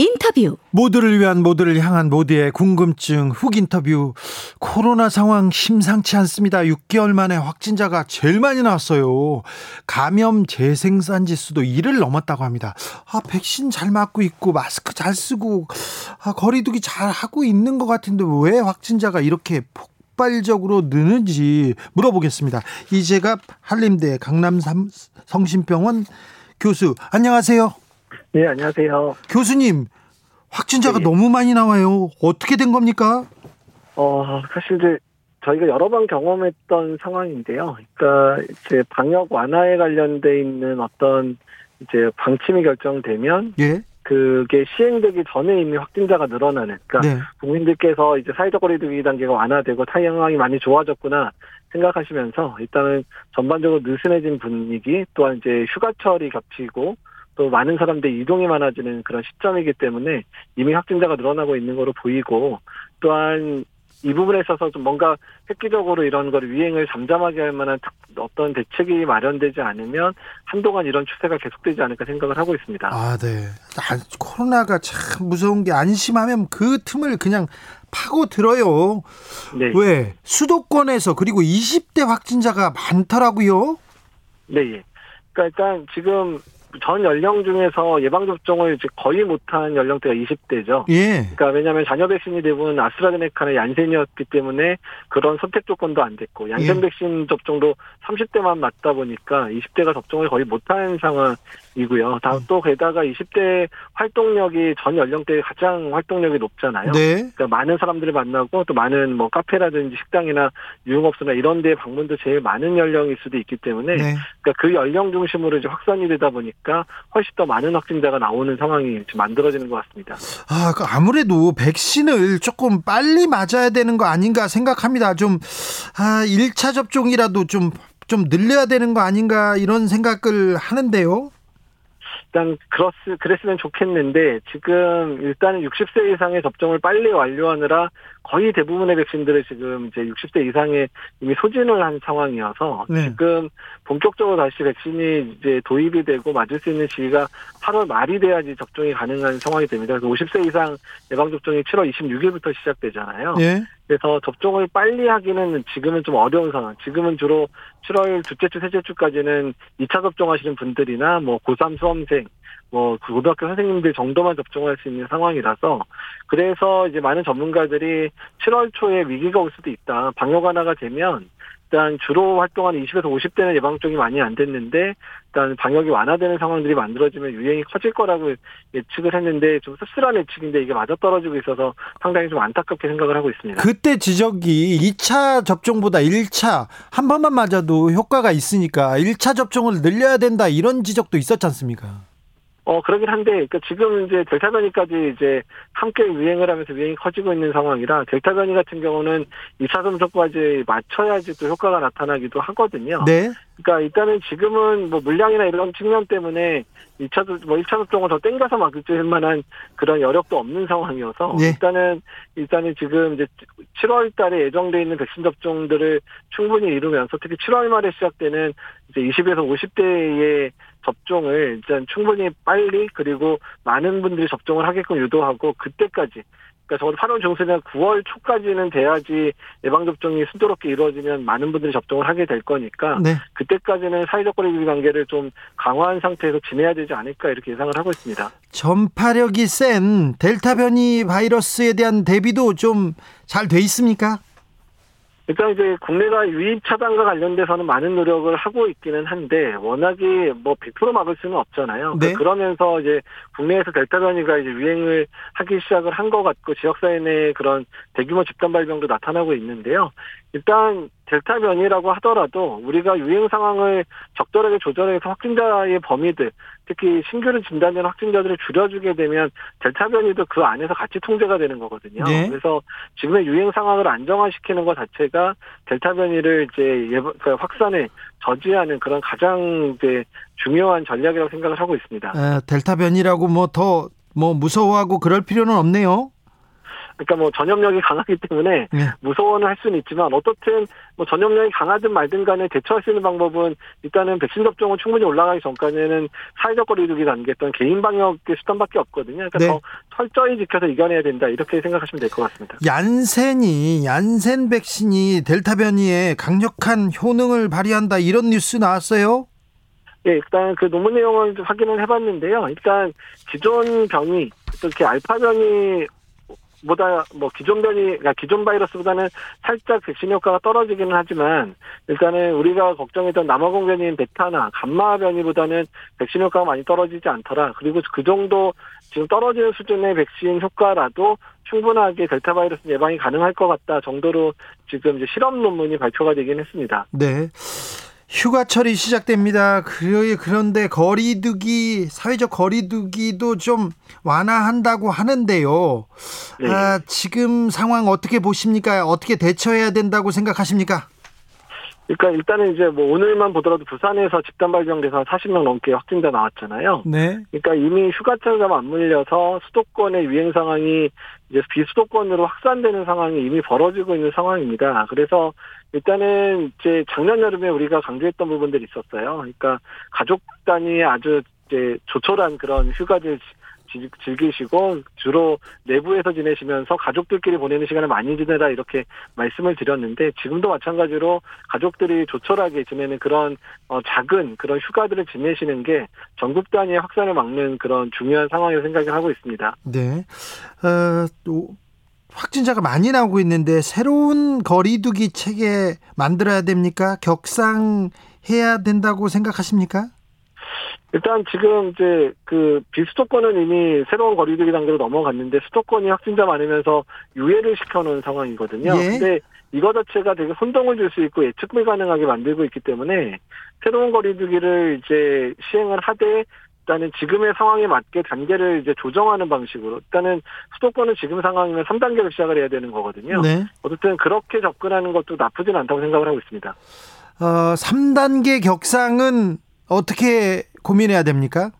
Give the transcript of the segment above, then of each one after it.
인터뷰 모두를 위한 모두를 향한 모두의 궁금증 훅 인터뷰 코로나 상황 심상치 않습니다. 6개월 만에 확진자가 제일 많이 나왔어요. 감염 재생산 지수도 1을 넘었다고 합니다. 아, 백신 잘 맞고 있고 마스크 잘 쓰고 아, 거리두기 잘 하고 있는 것 같은데 왜 확진자가 이렇게 폭발적으로 느는지 물어보겠습니다. 이제갑 한림대 강남 성심병원 교수 안녕하세요. 네, 안녕하세요. 교수님, 확진자가 네. 너무 많이 나와요. 어떻게 된 겁니까? 어, 사실 이제 저희가 여러 번 경험했던 상황인데요. 그러니까 이제 방역 완화에 관련돼 있는 어떤 이제 방침이 결정되면 예. 그게 시행되기 전에 이미 확진자가 늘어나는 그러니까 네. 국민들께서 이제 사회적 거리두기 단계가 완화되고 타이형황이 많이 좋아졌구나 생각하시면서 일단은 전반적으로 느슨해진 분위기 또한 이제 휴가철이 겹치고 또 많은 사람들이 이동이 많아지는 그런 시점이기 때문에 이미 확진자가 늘어나고 있는 거로 보이고 또한 이 부분에 있어서 좀 뭔가 획기적으로 이런 걸 유행을 잠잠하게 할 만한 어떤 대책이 마련되지 않으면 한동안 이런 추세가 계속되지 않을까 생각을 하고 있습니다. 아, 네. 아, 코로나가 참 무서운 게 안심하면 그 틈을 그냥 파고 들어요. 네. 왜? 수도권에서 그리고 20대 확진자가 많더라고요. 네. 예. 그러니까 일단 지금 전 연령 중에서 예방 접종을 이제 거의 못한 연령대가 20대죠. 예. 그러니까 왜냐하면 자녀 백신이 대부분 아스트라제네카나 얀센이었기 때문에 그런 선택 조건도 안 됐고 얀센 예. 백신 접종도 30대만 맞다 보니까 20대가 접종을 거의 못한 상황 이고요. 다음 또 게다가 20대 활동력이 전 연령대에 가장 활동력이 높잖아요. 네. 그러니까 많은 사람들을 만나고 또 많은 뭐 카페라든지 식당이나 유흥업소나 이런 데 방문도 제일 많은 연령일 수도 있기 때문에 네. 그러니까 그 연령 중심으로 이제 확산이 되다 보니까 훨씬 더 많은 확진자가 나오는 상황이 만들어지는 것 같습니다. 아, 그 아무래도 백신을 조금 빨리 맞아야 되는 거 아닌가 생각합니다. 좀, 아, 1차 접종이라도 좀, 좀 늘려야 되는 거 아닌가 이런 생각을 하는데요. 일단 그렇 그랬으면 좋겠는데 지금 일단은 60세 이상의 접종을 빨리 완료하느라 거의 대부분의 백신들을 지금 이제 60세 이상에 이미 소진을 한 상황이어서 네. 지금 본격적으로 다시 백신이 이제 도입이 되고 맞을 수 있는 시기가 8월 말이 돼야지 접종이 가능한 상황이 됩니다. 그래서 50세 이상 예방 접종이 7월 26일부터 시작되잖아요. 네. 그래서 접종을 빨리 하기는 지금은 좀 어려운 상황. 지금은 주로 7월 둘째 주, 셋째 주까지는 2차 접종하시는 분들이나 뭐 고3 수험생, 뭐 고등학교 선생님들 정도만 접종할 수 있는 상황이라서 그래서 이제 많은 전문가들이 7월 초에 위기가 올 수도 있다. 방역 완화가 되면 일단 주로 활동하는 20에서 50대는 예방접종이 많이 안 됐는데 일단 방역이 완화되는 상황들이 만들어지면 유행이 커질 거라고 예측을 했는데 좀 씁쓸한 예측인데 이게 맞아떨어지고 있어서 상당히 좀 안타깝게 생각을 하고 있습니다. 그때 지적이 2차 접종보다 1차 한 번만 맞아도 효과가 있으니까 1차 접종을 늘려야 된다 이런 지적도 있었지 않습니까? 어, 그러긴 한데, 그러니까 지금 이제 델타 변이까지 이제 함께 유행을 하면서 유행이 커지고 있는 상황이라, 델타 변이 같은 경우는 2차 접종까지 맞춰야지 또 효과가 나타나기도 하거든요. 네. 그러니까 일단은 지금은 뭐 물량이나 이런 측면 때문에 2차, 뭐 1차 접종을 더 땡겨서 막을 만한 그런 여력도 없는 상황이어서, 네. 일단은, 일단은 지금 이제 7월 달에 예정돼 있는 백신 접종들을 충분히 이루면서 특히 7월 말에 시작되는 이제 20에서 50대의 접종을 일단 충분히 빨리 그리고 많은 분들이 접종을 하게끔 유도하고 그때까지 그러니까 적어도 8월 중순이나 9월 초까지는 돼야지 예방접종이 순조롭게 이루어지면 많은 분들이 접종을 하게 될 거니까 네. 그때까지는 사회적 거리두기 관계를 좀 강화한 상태에서 지내야 되지 않을까 이렇게 예상을 하고 있습니다. 전파력이 센 델타 변이 바이러스에 대한 대비도 좀 잘 돼 있습니까? 일단 이제 국내가 유입 차단과 관련돼서는 많은 노력을 하고 있기는 한데 워낙에 뭐 100% 막을 수는 없잖아요. 네. 그러면서 이제 국내에서 델타 변이가 이제 유행을 하기 시작을 한 것 같고 지역사회 내 그런 대규모 집단 발병도 나타나고 있는데요. 일단 델타 변이라고 하더라도 우리가 유행 상황을 적절하게 조절해서 확진자의 범위들 특히 신규로 진단된 확진자들을 줄여주게 되면 델타 변이도 그 안에서 같이 통제가 되는 거거든요. 네. 그래서 지금의 유행 상황을 안정화시키는 것 자체가 델타 변이를 이제 예방, 그 확산을 저지하는 그런 가장 이제 중요한 전략이라고 생각을 하고 있습니다. 에, 델타 변이라고 뭐더뭐 무서워하고 그럴 필요는 없네요. 그러니까 뭐 전염력이 강하기 때문에 네. 무서워는 할 수는 있지만 어떻든 뭐 전염력이 강하든 말든 간에 대처할 수 있는 방법은 일단은 백신 접종은 충분히 올라가기 전까지는 사회적 거리두기 단계 또는 개인 방역의 수단밖에 없거든요. 그러니까 네. 더 철저히 지켜서 이겨내야 된다 이렇게 생각하시면 될 것 같습니다. 얀센이 얀센 백신이 델타 변이에 강력한 효능을 발휘한다 이런 뉴스 나왔어요. 예, 일단 그 논문 내용을 좀 확인을 해봤는데요. 일단 기존 변이, 특히 알파 변이 보다 뭐 기존 변이, 그러니까 기존 바이러스보다는 살짝 백신 효과가 떨어지기는 하지만 일단은 우리가 걱정했던 남아공 변이인 베타나 감마 변이보다는 백신 효과가 많이 떨어지지 않더라. 그리고 그 정도 지금 떨어지는 수준의 백신 효과라도 충분하게 델타 바이러스 예방이 가능할 것 같다 정도로 지금 이제 실험 논문이 발표가 되긴 했습니다. 네. 휴가철이 시작됩니다. 그- 그런데 거리두기, 사회적 거리두기도 좀 완화한다고 하는데요. 네. 아, 지금 상황 어떻게 보십니까? 어떻게 대처해야 된다고 생각하십니까? 그러니까 일단은 이제 뭐 오늘만 보더라도 부산에서 집단 발병돼서 40명 넘게 확진자 나왔잖아요. 네. 그러니까 이미 휴가철과 맞물려서 수도권의 유행 상황이 이제 비수도권으로 확산되는 상황이 이미 벌어지고 있는 상황입니다. 그래서 일단은 이제 작년 여름에 우리가 강조했던 부분들이 있었어요. 그러니까 가족 단위의 아주 이제 조촐한 그런 휴가들 지- 즐기시고 주로 내부에서 지내시면서 가족들끼리 보내는 시간을 많이 지내라 이렇게 말씀을 드렸는데 지금도 마찬가지로 가족들이 조촐하게 지내는 그런 어, 작은 그런 휴가들을 지내시는 게 전국 단위의 확산을 막는 그런 중요한 상황이라고 생각을 하고 있습니다. 네. 어, 또 확진자가 많이 나오고 있는데 새로운 거리두기 체계 만들어야 됩니까? 격상해야 된다고 생각하십니까? 일단 지금 이제 그 비수도권은 이미 새로운 거리두기 단계로 넘어갔는데 수도권이 확진자 많으면서 유예를 시켜놓은 상황이거든요. 예. 근데 이거 자체가 되게 혼동을 줄 수 있고 예측 불가능하게 만들고 있기 때문에 새로운 거리두기를 이제 시행을 하되 일단은 지금의 상황에 맞게 단계를 이제 조정하는 방식으로 일단은 수도권은 지금 상황이면 3단계로 시작을 해야 되는 거거든요. 네. 어쨌든 그렇게 접근하는 것도 나쁘진 않다고 생각을 하고 있습니다. 어, 3단계 격상은 어떻게 고민해야 됩니까?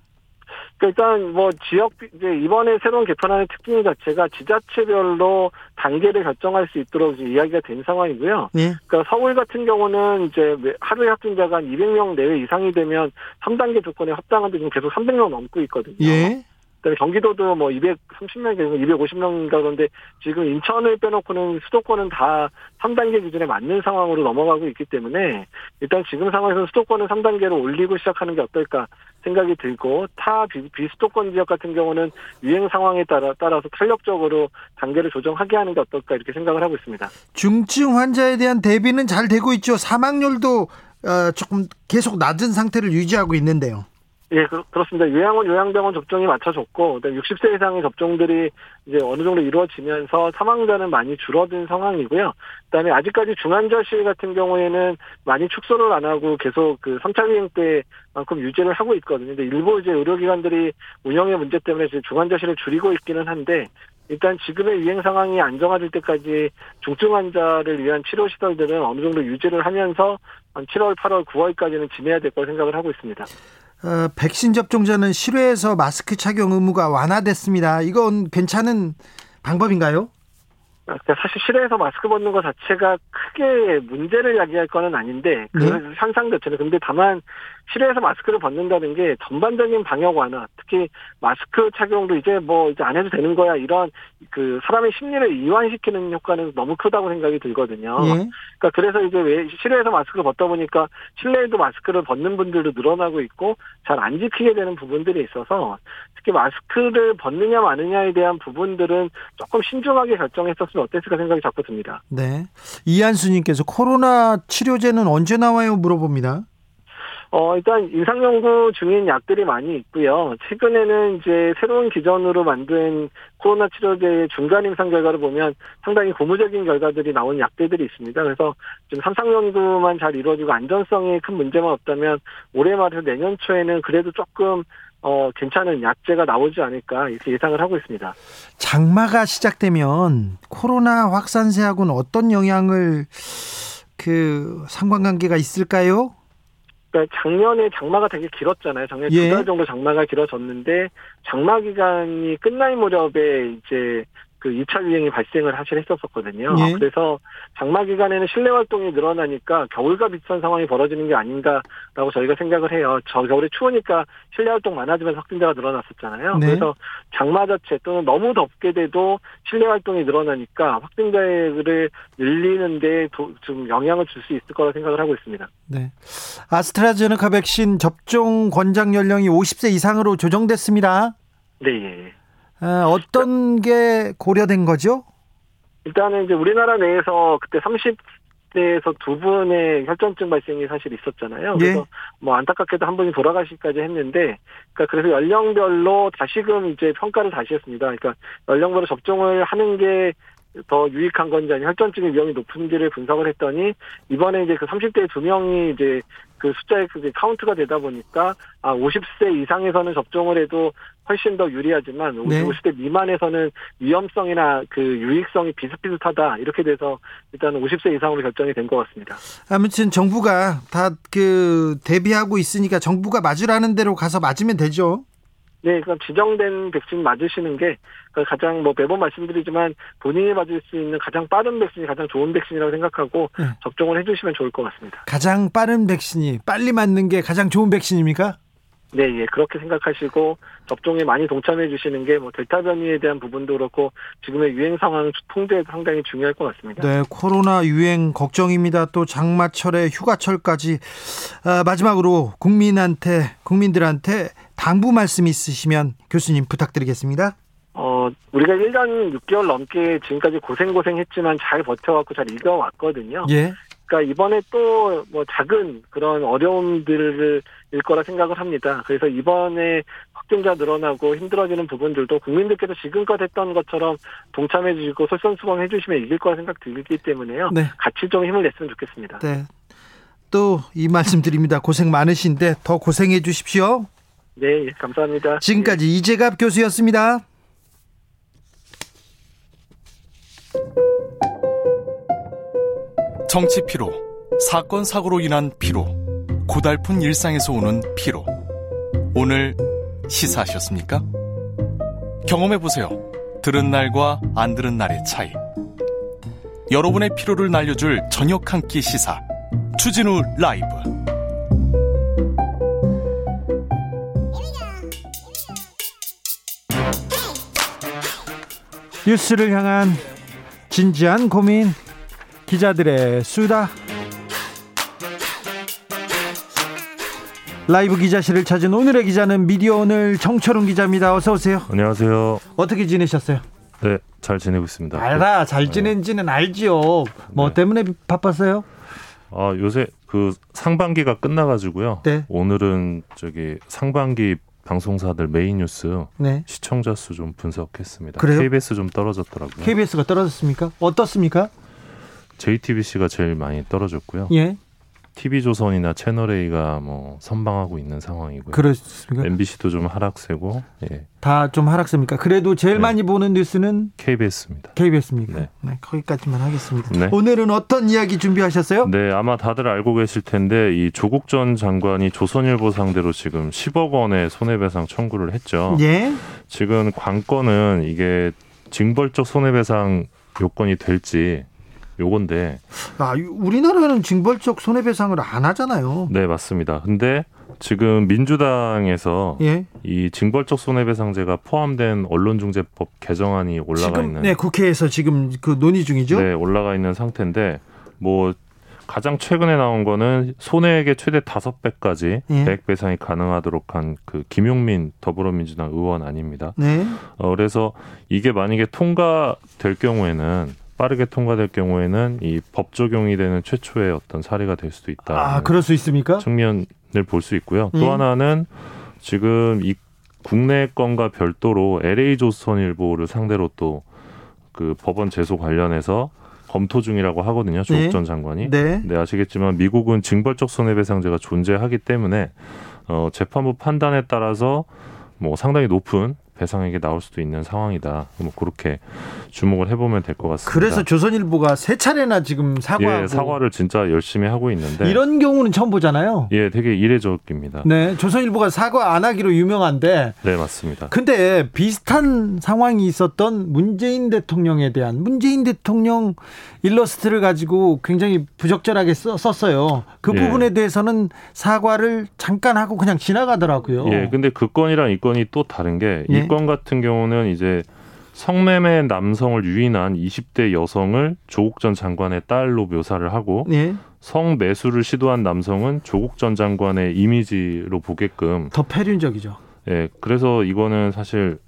일단 뭐 지역 이제 이번에 새로운 개편안의 특징 자체가 지자체별로 단계를 결정할 수 있도록 이야기가 된 상황이고요. 예. 그러니까 서울 같은 경우는 이제 하루에 확진자가 한 200명 내외 이상이 되면 3단계 조건에 합당한데 지금 계속 300명 넘고 있거든요. 예. 그다음에 경기도도 뭐 230명, 250명인가 그런데 지금 인천을 빼놓고는 수도권은 다 3단계 기준에 맞는 상황으로 넘어가고 있기 때문에 일단 지금 상황에서 수도권은 3단계로 올리고 시작하는 게 어떨까 생각이 들고 타 비, 비수도권 지역 같은 경우는 유행 상황에 따라 따라서 탄력적으로 단계를 조정하게 하는 게 어떨까 이렇게 생각을 하고 있습니다. 중증 환자에 대한 대비는 잘 되고 있죠. 사망률도 어, 조금 계속 낮은 상태를 유지하고 있는데요. 예, 그, 렇습니다 요양원, 요양병원 접종이 맞춰졌고, 그다음에 60세 이상의 접종들이 이제 어느 정도 이루어지면서 사망자는 많이 줄어든 상황이고요. 그 다음에 아직까지 중환자실 같은 경우에는 많이 축소를 안 하고 계속 그 3차 유행 때만큼 유지를 하고 있거든요. 근데 일부 이제 의료기관들이 운영의 문제 때문에 지금 중환자실을 줄이고 있기는 한데, 일단 지금의 유행 상황이 안정화될 때까지 중증 환자를 위한 치료 시설들은 어느 정도 유지를 하면서 한 7월, 8월, 9월까지는 지내야 될 거라 생각을 하고 있습니다. 어, 백신 접종자는 실외에서 마스크 착용 의무가 완화됐습니다. 이건 괜찮은 방법인가요? 그러니까 사실 실외에서 마스크 벗는 것 자체가 크게 문제를 야기할 거는 아닌데 그 네. 현상 자체는 근데 다만 실외에서 마스크를 벗는다는 게 전반적인 방역 완화 특히 마스크 착용도 이제 뭐 이제 안 해도 되는 거야 이런 그 사람의 심리를 이완시키는 효과는 너무 크다고 생각이 들거든요. 예. 그러니까 그래서 이제 왜 실내에서 마스크를 벗다 보니까 실내에도 마스크를 벗는 분들도 늘어나고 있고 잘 안 지키게 되는 부분들이 있어서 특히 마스크를 벗느냐 마느냐에 대한 부분들은 조금 신중하게 결정했었으면 어땠을까 생각이 자꾸 듭니다. 네. 이한수님께서 코로나 치료제는 언제 나와요? 물어봅니다. 어, 일단 임상 연구 중인 약들이 많이 있고요. 최근에는 이제 새로운 기전으로 만든 코로나 치료제의 중간 임상 결과를 보면 상당히 고무적인 결과들이 나온 약들이 있습니다. 그래서 좀 삼상 연구만 잘 이루어지고 안전성에 큰 문제만 없다면 올해 말에서 내년 초에는 그래도 조금 어, 괜찮은 약제가 나오지 않을까 이렇게 예상을 하고 있습니다. 장마가 시작되면 코로나 확산세하고는 어떤 영향을 그 상관관계가 있을까요? 그러니까 작년에 장마가 되게 길었잖아요. 작년 예. 두달 정도 장마가 길어졌는데 장마 기간이 끝날 무렵에 이제 그 2차 유행이 발생을 사실 했었었거든요. 예. 그래서 장마 기간에는 실내 활동이 늘어나니까 겨울과 비슷한 상황이 벌어지는 게 아닌가라고 저희가 생각을 해요. 저 겨울에 추우니까 실내 활동 많아지면서 확진자가 늘어났었잖아요. 네. 그래서 장마 자체 또는 너무 덥게 돼도 실내 활동이 늘어나니까 확진자를 늘리는데 도- 좀 영향을 줄 수 있을 거라 생각을 하고 있습니다. 네. 아스트라제네카 백신 접종 권장 연령이 50세 이상으로 조정됐습니다. 네. 어, 어떤 게 고려된 거죠? 일단은 이제 우리나라 내에서 그때 30대에서 두 분의 혈전증 발생이 사실 있었잖아요. 예. 그래서 뭐 안타깝게도 한 분이 돌아가시기까지 했는데, 그러니까 그래서 연령별로 다시금 이제 평가를 다시 했습니다. 그러니까 연령별로 접종을 하는 게 더 유익한 건지 아니면 혈전증의 위험이 높은지를 분석을 했더니 이번에 이제 그 30대 두 명이 이제 그 숫자의 그 카운트가 되다 보니까 아 50세 이상에서는 접종을 해도 훨씬 더 유리하지만 네. 50대 미만에서는 위험성이나 그 유익성이 비슷비슷하다 이렇게 돼서 일단 50세 이상으로 결정이 된 것 같습니다. 아무튼 정부가 다 그 대비하고 있으니까 정부가 맞으라는 대로 가서 맞으면 되죠. 네, 그럼 지정된 백신 맞으시는 게 가장 뭐 매번 말씀드리지만 본인이 맞을 수 있는 가장 빠른 백신이 가장 좋은 백신이라고 생각하고 네. 접종을 해주시면 좋을 것 같습니다. 가장 빠른 백신이 빨리 맞는 게 가장 좋은 백신입니까? 네, 예, 그렇게 생각하시고 접종에 많이 동참해 주시는 게 뭐 델타 변이에 대한 부분도 그렇고 지금의 유행 상황 통제에도 상당히 중요할 것 같습니다. 네, 코로나 유행 걱정입니다. 또 장마철에 휴가철까지 아, 마지막으로 국민한테 국민들한테 당부 말씀 있으시면 교수님 부탁드리겠습니다. 어, 우리가 1년 6개월 넘게 지금까지 고생고생했지만 잘 버텨왔고 잘 이겨왔거든요. 예. 그러니까 이번에 또 뭐 작은 그런 어려움들을 일 거라 생각을 합니다. 그래서 이번에 확진자 늘어나고 힘들어지는 부분들도 국민들께서 지금껏 했던 것처럼 동참해 주시고 솔선수범해 주시면 이길 거라 생각 들기 때문에요. 네. 같이 좀 힘을 냈으면 좋겠습니다. 네. 또 이 말씀 드립니다. 고생 많으신데 더 고생해 주십시오. 네, 예, 감사합니다. 지금까지 이재갑 교수였습니다. 정치 피로, 사건 사고로 인한 피로, 고달픈 일상에서 오는 피로. 오늘 시사하셨습니까? 경험해 보세요. 들은 날과 안 들은 날의 차이. 여러분의 피로를 날려줄 저녁 한 끼 시사. 추진우 라이브. 뉴스를 향한 진지한 고민 기자들의 수다 라이브 기자실을 찾은 오늘의 기자는 미디어 오늘 정철웅 기자입니다. 어서 오세요. 안녕하세요. 어떻게 지내셨어요? 네, 잘 지내고 있습니다. 알아, 잘 지낸지는 알지요. 뭐 네. 때문에 바빴어요? 아, 요새 그 상반기가 끝나가지고요. 네. 오늘은 저기 상반기 방송사들 메인 뉴스 네. 시청자 수 좀 분석했습니다. 그래요? KBS 좀 떨어졌더라고요. KBS가 떨어졌습니까? 어떻습니까? JTBC가 제일 많이 떨어졌고요. 예, TV조선이나 채널A가 뭐 선방하고 있는 상황이고요. 그렇습니까? MBC도 좀 하락세고, 예, 다 좀 하락세입니까? 그래도 제일 네. 많이 보는 뉴스는 KBS입니다. KBS입니까? 네. 네, 거기까지만 하겠습니다. 네. 오늘은 어떤 이야기 준비하셨어요? 네, 아마 다들 알고 계실 텐데 이 조국 전 장관이 조선일보 상대로 지금 10억 원의 손해배상 청구를 했죠. 예. 지금 관건은 이게 징벌적 손해배상 요건이 될지 요건데 아, 우리나라는 징벌적 손해배상을 안 하잖아요. 네 맞습니다. 근데 지금 민주당에서 예. 이 징벌적 손해배상제가 포함된 언론중재법 개정안이 올라가 지금 있는 네 국회에서 지금 그 논의 중이죠. 네 올라가 있는 상태인데 뭐 가장 최근에 나온 거는 손해액의 최대 다섯 배까지 예. 배액 배상이 가능하도록 한 그 김용민 더불어민주당 의원 아닙니다. 네. 어, 그래서 이게 만약에 통과될 경우에는 빠르게 통과될 경우에는 이 법 적용이 되는 최초의 어떤 사례가 될 수도 있다. 아, 그럴 수 있습니까? 측면 볼수 있고요. 음. 또 하나는 지금 이 국내 건과 별도로 LA 조선일보를 상대로 또 그 법원 제소 관련해서 검토 중이라고 하거든요. 조국 네. 전 장관이. 네. 네, 아시겠지만 미국은 징벌적 손해배상제가 존재하기 때문에 어, 재판부 판단에 따라서 뭐 상당히 높은 배상액이 나올 수도 있는 상황이다. 뭐 그렇게 주목을 해보면 될 것 같습니다. 그래서 조선일보가 세 차례나 지금 사과하고 예, 사과를 진짜 열심히 하고 있는데 이런 경우는 처음 보잖아요. 예, 되게 이례적입니다. 네, 조선일보가 사과 안 하기로 유명한데 네, 맞습니다. 근데 비슷한 상황이 있었던 문재인 대통령에 대한 문재인 대통령 일러스트를 가지고 굉장히 부적절하게 써- 썼어요. 그 예. 부분에 대해서는 사과를 잠깐 하고 그냥 지나가더라고요. 예, 근데 그 건이랑 이 건이 또 다른 게이 예. 건 같은 경우는 이제 성매매 남성을 유인한 20대 여성을 조국 전 장관의 딸로 묘사를 하고 예, 성매수를 시도한 남성은 조국 전 장관의 이미지로 보게끔 더 패륜적이죠. 예, 그래서 이거는 사실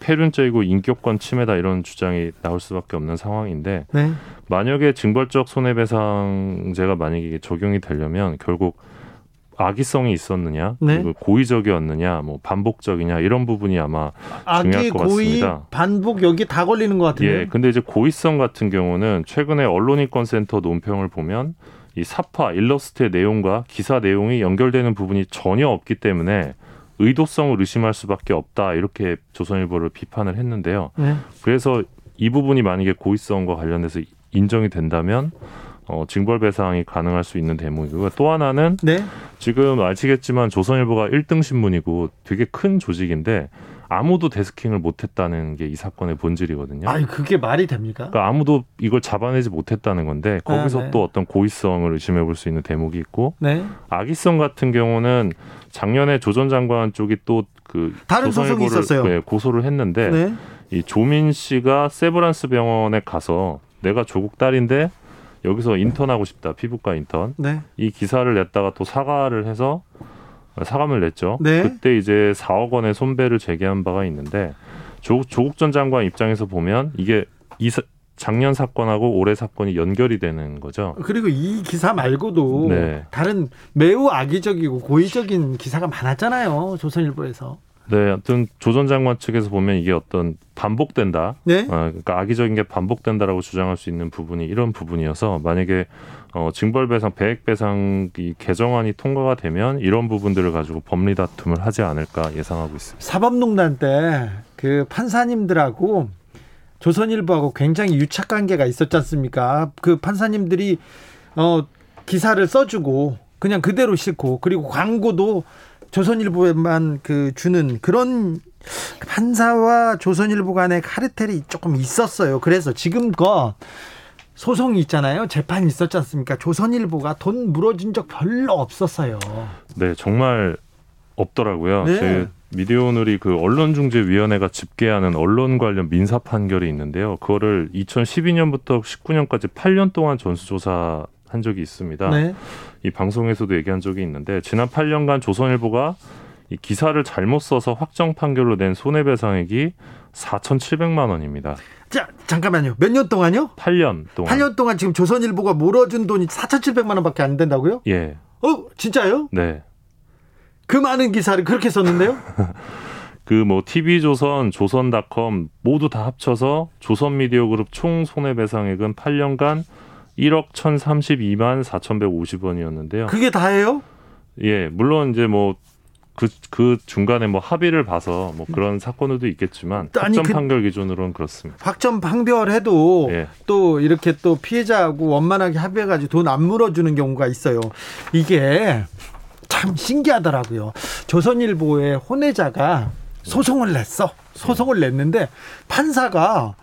폐륜적이고 인격권 침해다 이런 주장이 나올 수밖에 없는 상황인데 네, 만약에 징벌적 손해배상제가 만약에 적용이 되려면 결국 악의성이 있었느냐, 네. 그리고 고의적이었느냐, 뭐 반복적이냐 이런 부분이 아마 악의 중요할 것 고의 같습니다. 반복 여기 다 걸리는 것 같은데. 예, 근데 이제 고의성 같은 경우는 최근에 언론인권센터 논평을 보면 이 사파 일러스트의 내용과 기사 내용이 연결되는 부분이 전혀 없기 때문에 의도성을 의심할 수밖에 없다 이렇게 조선일보를 비판을 했는데요. 네. 그래서 이 부분이 만약에 고의성과 관련해서 인정이 된다면 어, 징벌 배상이 가능할 수 있는 대목이고요. 또 하나는 네. 지금 아시겠지만 조선일보가 1등 신문이고 되게 큰 조직인데 아무도 데스킹을 못했다는 게 이 사건의 본질이거든요. 아니 그게 말이 됩니까? 그러니까 아무도 이걸 잡아내지 못했다는 건데 거기서 아, 네. 또 어떤 고의성을 의심해 볼 수 있는 대목이 있고 네. 악의성 같은 경우는 작년에 조 전 장관 쪽이 또 그 다른 소송이 있었어요. 고소를 했는데 네. 이 조민 씨가 세브란스 병원에 가서 내가 조국 딸인데 여기서 인턴하고 싶다 피부과 인턴 네. 이 기사를 냈다가 또 사과를 해서 사과를 냈죠. 네. 그때 이제 4억 원의 손배를 제기한 바가 있는데 조국, 조국 전 장관 입장에서 보면 이게 이 사- 작년 사건하고 올해 사건이 연결이 되는 거죠. 그리고 이 기사 말고도 네. 다른 매우 악의적이고 고의적인 기사가 많았잖아요. 조선일보에서. 네, 아무튼 조전 장관 측에서 보면 이게 어떤 반복된다. 네. 어, 그러니까 악의적인 게 반복된다라고 주장할 수 있는 부분이 이런 부분이어서 만약에 어, 징벌배상, 배액배상 이 개정안이 통과가 되면 이런 부분들을 가지고 법리 다툼을 하지 않을까 예상하고 있습니다. 사법농단 때 그 판사님들하고 조선일보하고 굉장히 유착 관계가 있었지 않습니까? 그 판사님들이 어 기사를 써주고 그냥 그대로 싣고 그리고 광고도 조선일보에만 그 주는 그런 판사와 조선일보 간의 카르텔이 조금 있었어요. 그래서 지금껏 소송이 있잖아요. 재판이 있었지 않습니까? 조선일보가 돈 물어준 적 별로 없었어요. 네, 정말 없더라고요. 네. 제 미디어 오늘이 그 언론중재위원회가 집계하는 언론 관련 민사 판결이 있는데요. 그거를 2012년부터 19년까지 8년 동안 전수조사 한 적이 있습니다. 네. 이 방송에서도 얘기한 적이 있는데 지난 8년간 조선일보가 이 기사를 잘못 써서 확정 판결로 낸 손해배상액이 4,700만 원입니다. 자, 잠깐만요. 몇 년 동안요? 8년 동안. 8년 동안 지금 조선일보가 물어준 돈이 4,700만 원밖에 안 된다고요? 예. 어, 진짜요? 네. 그 많은 기사를 그렇게 썼는데요? 그뭐 TV조선, 조선닷컴 모두 다 합쳐서 조선미디어그룹 총 손해배상액은 8년간 1억 1,032만 4,150원이었는데요. 그게 다예요? 예, 물론 이제 뭐 그, 그 중간에 뭐 합의를 봐서 뭐 그런 사건들도 있겠지만 아니, 확정 그- 판결 기준으로는 그렇습니다. 확정 판결해도 예. 또 이렇게 또 피해자하고 원만하게 합의해가지고 돈 안 물어주는 경우가 있어요. 이게 참 신기하더라고요. 조선일보의 혼외자가 소송을 냈어. 소송을 냈는데 판사가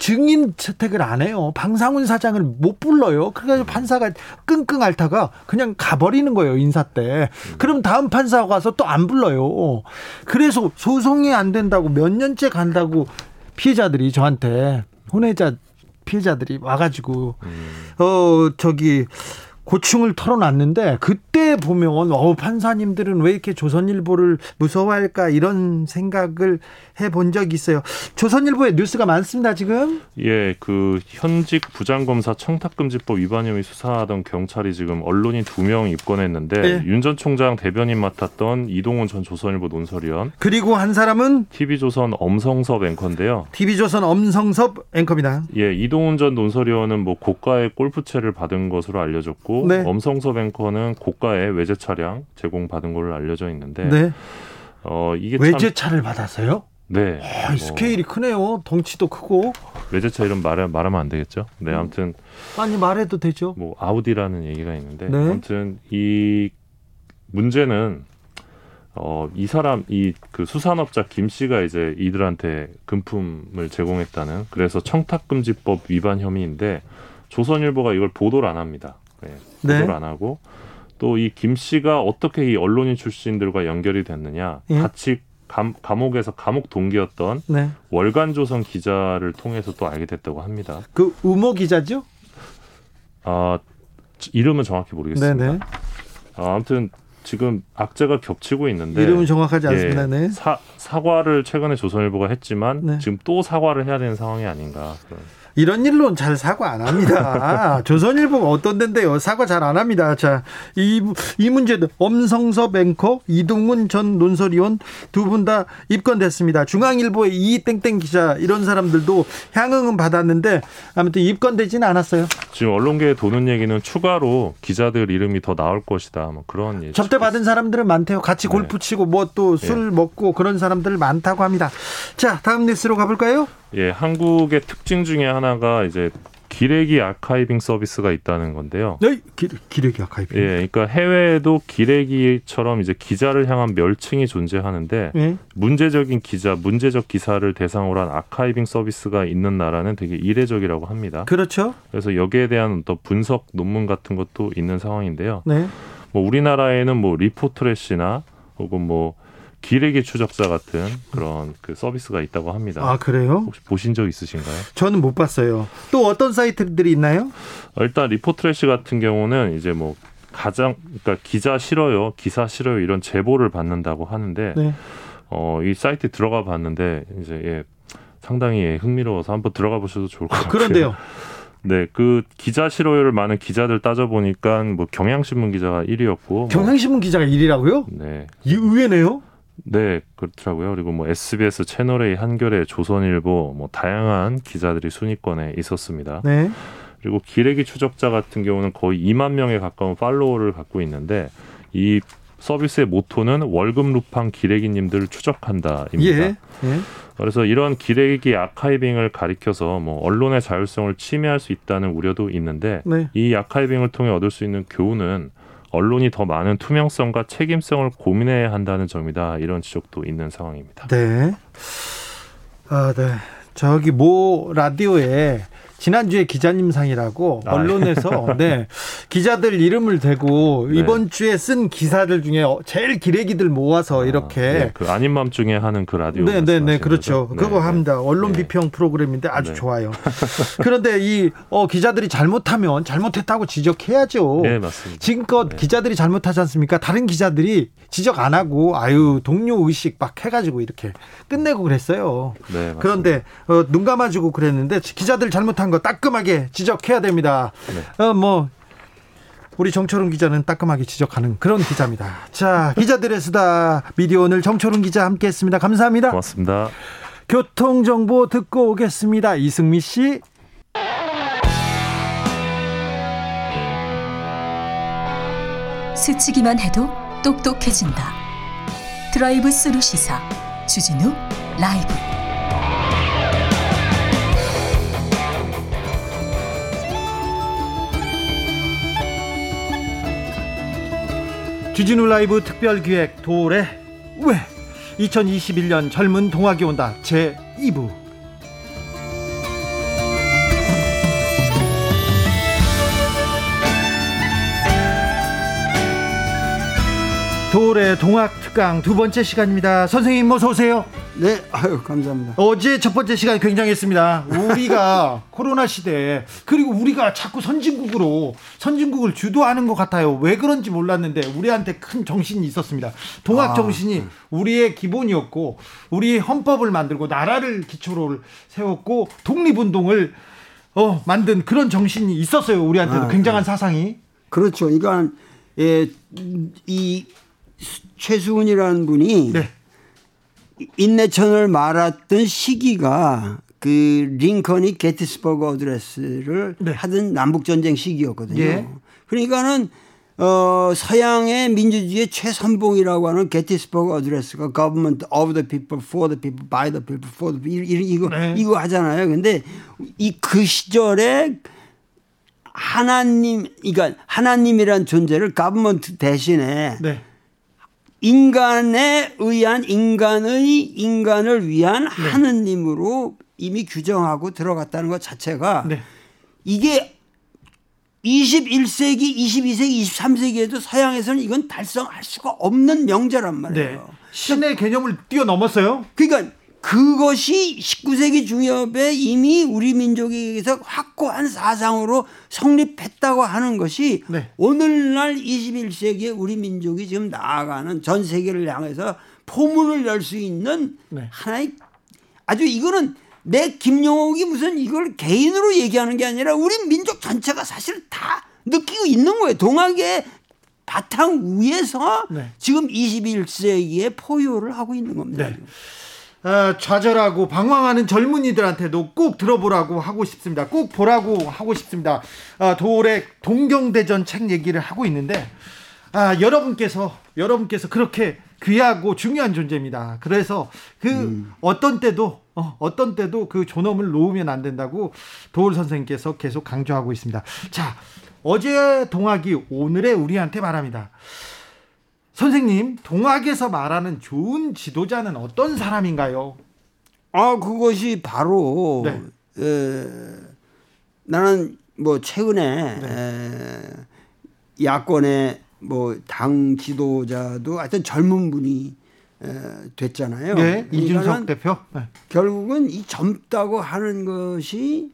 증인 채택을 안 해요. 방상훈 사장을 못 불러요. 그래가지고 판사가 끙끙 앓다가 그냥 가버리는 거예요. 인사 때. 그럼 다음 판사가 가서 또 안 불러요. 그래서 소송이 안 된다고 몇 년째 간다고 피해자들이 저한테 혼외자 피해자들이 와가지고 어 저기 고충을 털어놨는데 그때 보면 어 판사님들은 왜 이렇게 조선일보를 무서워할까 이런 생각을 해본 적이 있어요. 조선일보에 뉴스가 많습니다 지금. 예, 그 현직 부장검사 청탁금지법 위반 혐의 수사하던 경찰이 지금 언론인 두 명 입건했는데 네. 윤전 총장 대변인 맡았던 이동훈 전 조선일보 논설위원, 그리고 한 사람은 TV조선 엄성섭 앵커인데요. TV조선 엄성섭 앵커입니다. 예, 이동훈 전 논설위원은 뭐 고가의 골프채를 받은 것으로 알려졌고 네. 엄성섭 앵커는 고가의 외제 차량 제공 받은 걸로 알려져 있는데 네. 어 이게 참 외제차를 받았어요? 네. 아, 뭐 스케일이 크네요. 덩치도 크고. 외제차 이름 말하, 말하면 안 되겠죠. 네, 아무튼 아니 말해도 되죠. 뭐 아우디라는 얘기가 있는데 네. 아무튼 이 문제는 어 이 사람 이 그 수산업자 김 씨가 이제 이들한테 금품을 제공했다는 그래서 청탁금지법 위반 혐의인데 조선일보가 이걸 보도를 안 합니다. 네, 네. 보도를 안 하고 또 이 김 씨가 어떻게 이 언론인 출신들과 연결이 됐느냐 예. 같이 감, 감옥에서 감옥 동기였던 네. 월간조선 기자를 통해서 또 알게 됐다고 합니다. 그 우모 기자죠? 아 이름은 정확히 모르겠습니다. 네네. 아, 아무튼 지금 악재가 겹치고 있는데 이름은 정확하지 않습니다. 예, 네. 사, 사과를 최근에 조선일보가 했지만 네. 지금 또 사과를 해야 되는 상황이 아닌가. 그런. 이런 일로는 잘 사과 안 합니다. 조선일보가 어떤 데인데요. 사과 잘 안 합니다. 자, 이, 이 문제도 엄성섭 앵커, 이동훈 전 논설위원 두 분 다 입건됐습니다. 중앙일보의 이땡땡 기자 이런 사람들도 향응은 받았는데 아무튼 입건되지는 않았어요. 지금 언론계에 도는 얘기는 추가로 기자들 이름이 더 나올 것이다. 뭐 그런 얘기. 접대 받은 사람들은 많대요. 같이 네. 골프 치고 뭐 또술 먹고 그런 사람들 많다고 합니다. 자, 다음 뉴스로 가볼까요? 예, 한국의 특징 중에 하나 가 이제 기레기 아카이빙 서비스가 있다는 건데요. 네, 기, 기레기 아카이브. 예, 그러니까 해외에도 기레기처럼 이제 기자를 향한 멸칭이 존재하는데 예. 문제적인 기자, 문제적 기사를 대상으로 한 아카이빙 서비스가 있는 나라는 되게 이례적이라고 합니다. 그렇죠. 그래서 여기에 대한 또 분석 논문 같은 것도 있는 상황인데요. 네. 뭐 우리나라에는 뭐 리포트래시나 혹은 뭐 기레기 추적자 같은 그런 그 서비스가 있다고 합니다. 아, 그래요? 혹시 보신 적 있으신가요? 저는 못 봤어요. 또 어떤 사이트들이 있나요? 어, 일단 Reportrash 같은 경우는 이제 뭐 가장 그러니까 기자 싫어요, 기사 싫어요 이런 제보를 받는다고 하는데 네. 어, 이 사이트 에 들어가 봤는데 이제 예, 상당히 예, 흥미로워서 한번 들어가 보셔도 좋을 것 같아요. 그런데요. 네, 그 기자 싫어요를 많은 기자들 따져 보니까 뭐 경향신문 기자가 1위였고 경향신문 기자가 1위라고요? 네. 이 의외네요. 네, 그렇더라고요. 그리고 뭐 SBS 채널A, 한겨레, 조선일보 뭐 다양한 기자들이 순위권에 있었습니다. 네. 그리고 기레기 추적자 같은 경우는 거의 2만 명에 가까운 팔로워를 갖고 있는데 이 서비스의 모토는 월급 루팡 기레기님들을 추적한다입니다. 예. 예. 그래서 이런 기레기 아카이빙을 가리켜서 뭐 언론의 자율성을 침해할 수 있다는 우려도 있는데 네. 이 아카이빙을 통해 얻을 수 있는 교훈은 언론이 더 많은 투명성과 책임성을 고민해야 한다는 점이다. 이런 지적도 있는 상황입니다. 네. 아, 네. 저기 모 라디오에 지난주에 기자님 상이라고 아, 언론에서 네 기자들 이름을 대고 네. 이번 주에 쓴 기사들 중에 어, 제일 기레기들 모아서 아, 이렇게 네, 그 아닌 밤중에 하는 그 라디오. 네, 네, 네, 그렇죠. 거죠? 그거 네, 합니다. 언론 네. 비평 프로그램인데 아주 네. 좋아요. 그런데 이 어, 기자들이 잘못하면 잘못했다고 지적해야죠. 네, 맞습니다. 지금껏 네. 기자들이 잘못하지 않습니까? 다른 기자들이 지적 안 하고 아유 동료 의식 막 해가지고 이렇게 끝내고 그랬어요. 네, 맞습니다. 그런데 어, 눈 감아주고 그랬는데 기자들 잘못한 거 따끔하게 지적해야 됩니다. 네. 어 뭐 우리 정철훈 기자는 따끔하게 지적하는 그런 기자입니다. 자 기자들의 수다 미디어 오늘 정철훈 기자 함께했습니다. 감사합니다. 고맙습니다. 교통 정보 듣고 오겠습니다. 이승미 씨. 스치기만 해도 똑똑해진다. 드라이브 스루 시사 주진우 라이브. 주진우 라이브 특별 기획 도래 왜? 2021년 젊은 동학이 온다. 제 2부 도올의 동학 특강 두 번째 시간입니다. 선생님 어서 오세요. 네, 아유 감사합니다. 어제 첫 번째 시간이 굉장했습니다. 우리가 코로나 시대 그리고 우리가 자꾸 선진국으로 선진국을 주도하는 것 같아요. 왜 그런지 몰랐는데 우리한테 큰 정신이 있었습니다. 동학 아, 정신이 우리의 기본이었고 우리 헌법을 만들고 나라를 기초로 세웠고 독립운동을 어, 만든 그런 정신이 있었어요. 우리한테도 아, 굉장한 사상이. 그렇죠. 그러니까 예, 이 최수운이라는 분이 네. 인내천을 말했던 시기가 그 링컨이 Gettysburg Address를 네. 하던 남북 전쟁 시기였거든요. 예. 그러니까는 어 서양의 민주주의의 최선봉이라고 하는 Gettysburg Address가 government of the people for the people by the people for the people 이- 이거 네. 이거 하잖아요. 근데 이 그 시절에 하나님 그러니까 하나님이란 존재를 government 대신에 네. 인간에 의한 인간의 인간을 위한 네. 하느님으로 이미 규정하고 들어갔다는 것 자체가 네. 이게 21세기, 22세기, 23세기에도 서양에서는 이건 달성할 수가 없는 명제란 네. 말이에요. 신의 개념을 뛰어넘었어요. 그러니까 그것이 19세기 중엽에 이미 우리 민족에게서 확고한 사상으로 성립했다고 하는 것이 네. 오늘날 21세기에 우리 민족이 지금 나아가는 전 세계를 향해서 포문을 열 수 있는 네. 하나의 아주 이거는 내 김용옥이 무슨 이걸 개인으로 얘기하는 게 아니라 우리 민족 전체가 사실 다 느끼고 있는 거예요. 동학의 바탕 위에서 네. 지금 21세기에 포효를 하고 있는 겁니다. 네. 어, 좌절하고 방황하는 젊은이들한테도 꼭 들어보라고 하고 싶습니다. 꼭 보라고 하고 싶습니다. 어, 도올의 동경대전 책 얘기를 하고 있는데 아, 여러분께서 여러분께서 그렇게 귀하고 중요한 존재입니다. 그래서 그 어떤 때도 어, 어떤 때도 그 존엄을 놓으면 안 된다고 도올 선생님께서 계속 강조하고 있습니다. 자, 어제 동학이 오늘의 우리한테 말합니다. 선생님, 동학에서 말하는 좋은 지도자는 어떤 사람인가요? 아 그것이 바로 네. 에, 나는 뭐 최근에 네. 에, 야권의 뭐 당 지도자도 하여튼 젊은 분이 에, 됐잖아요. 네, 이준석 대표. 네. 결국은 이 젊다고 하는 것이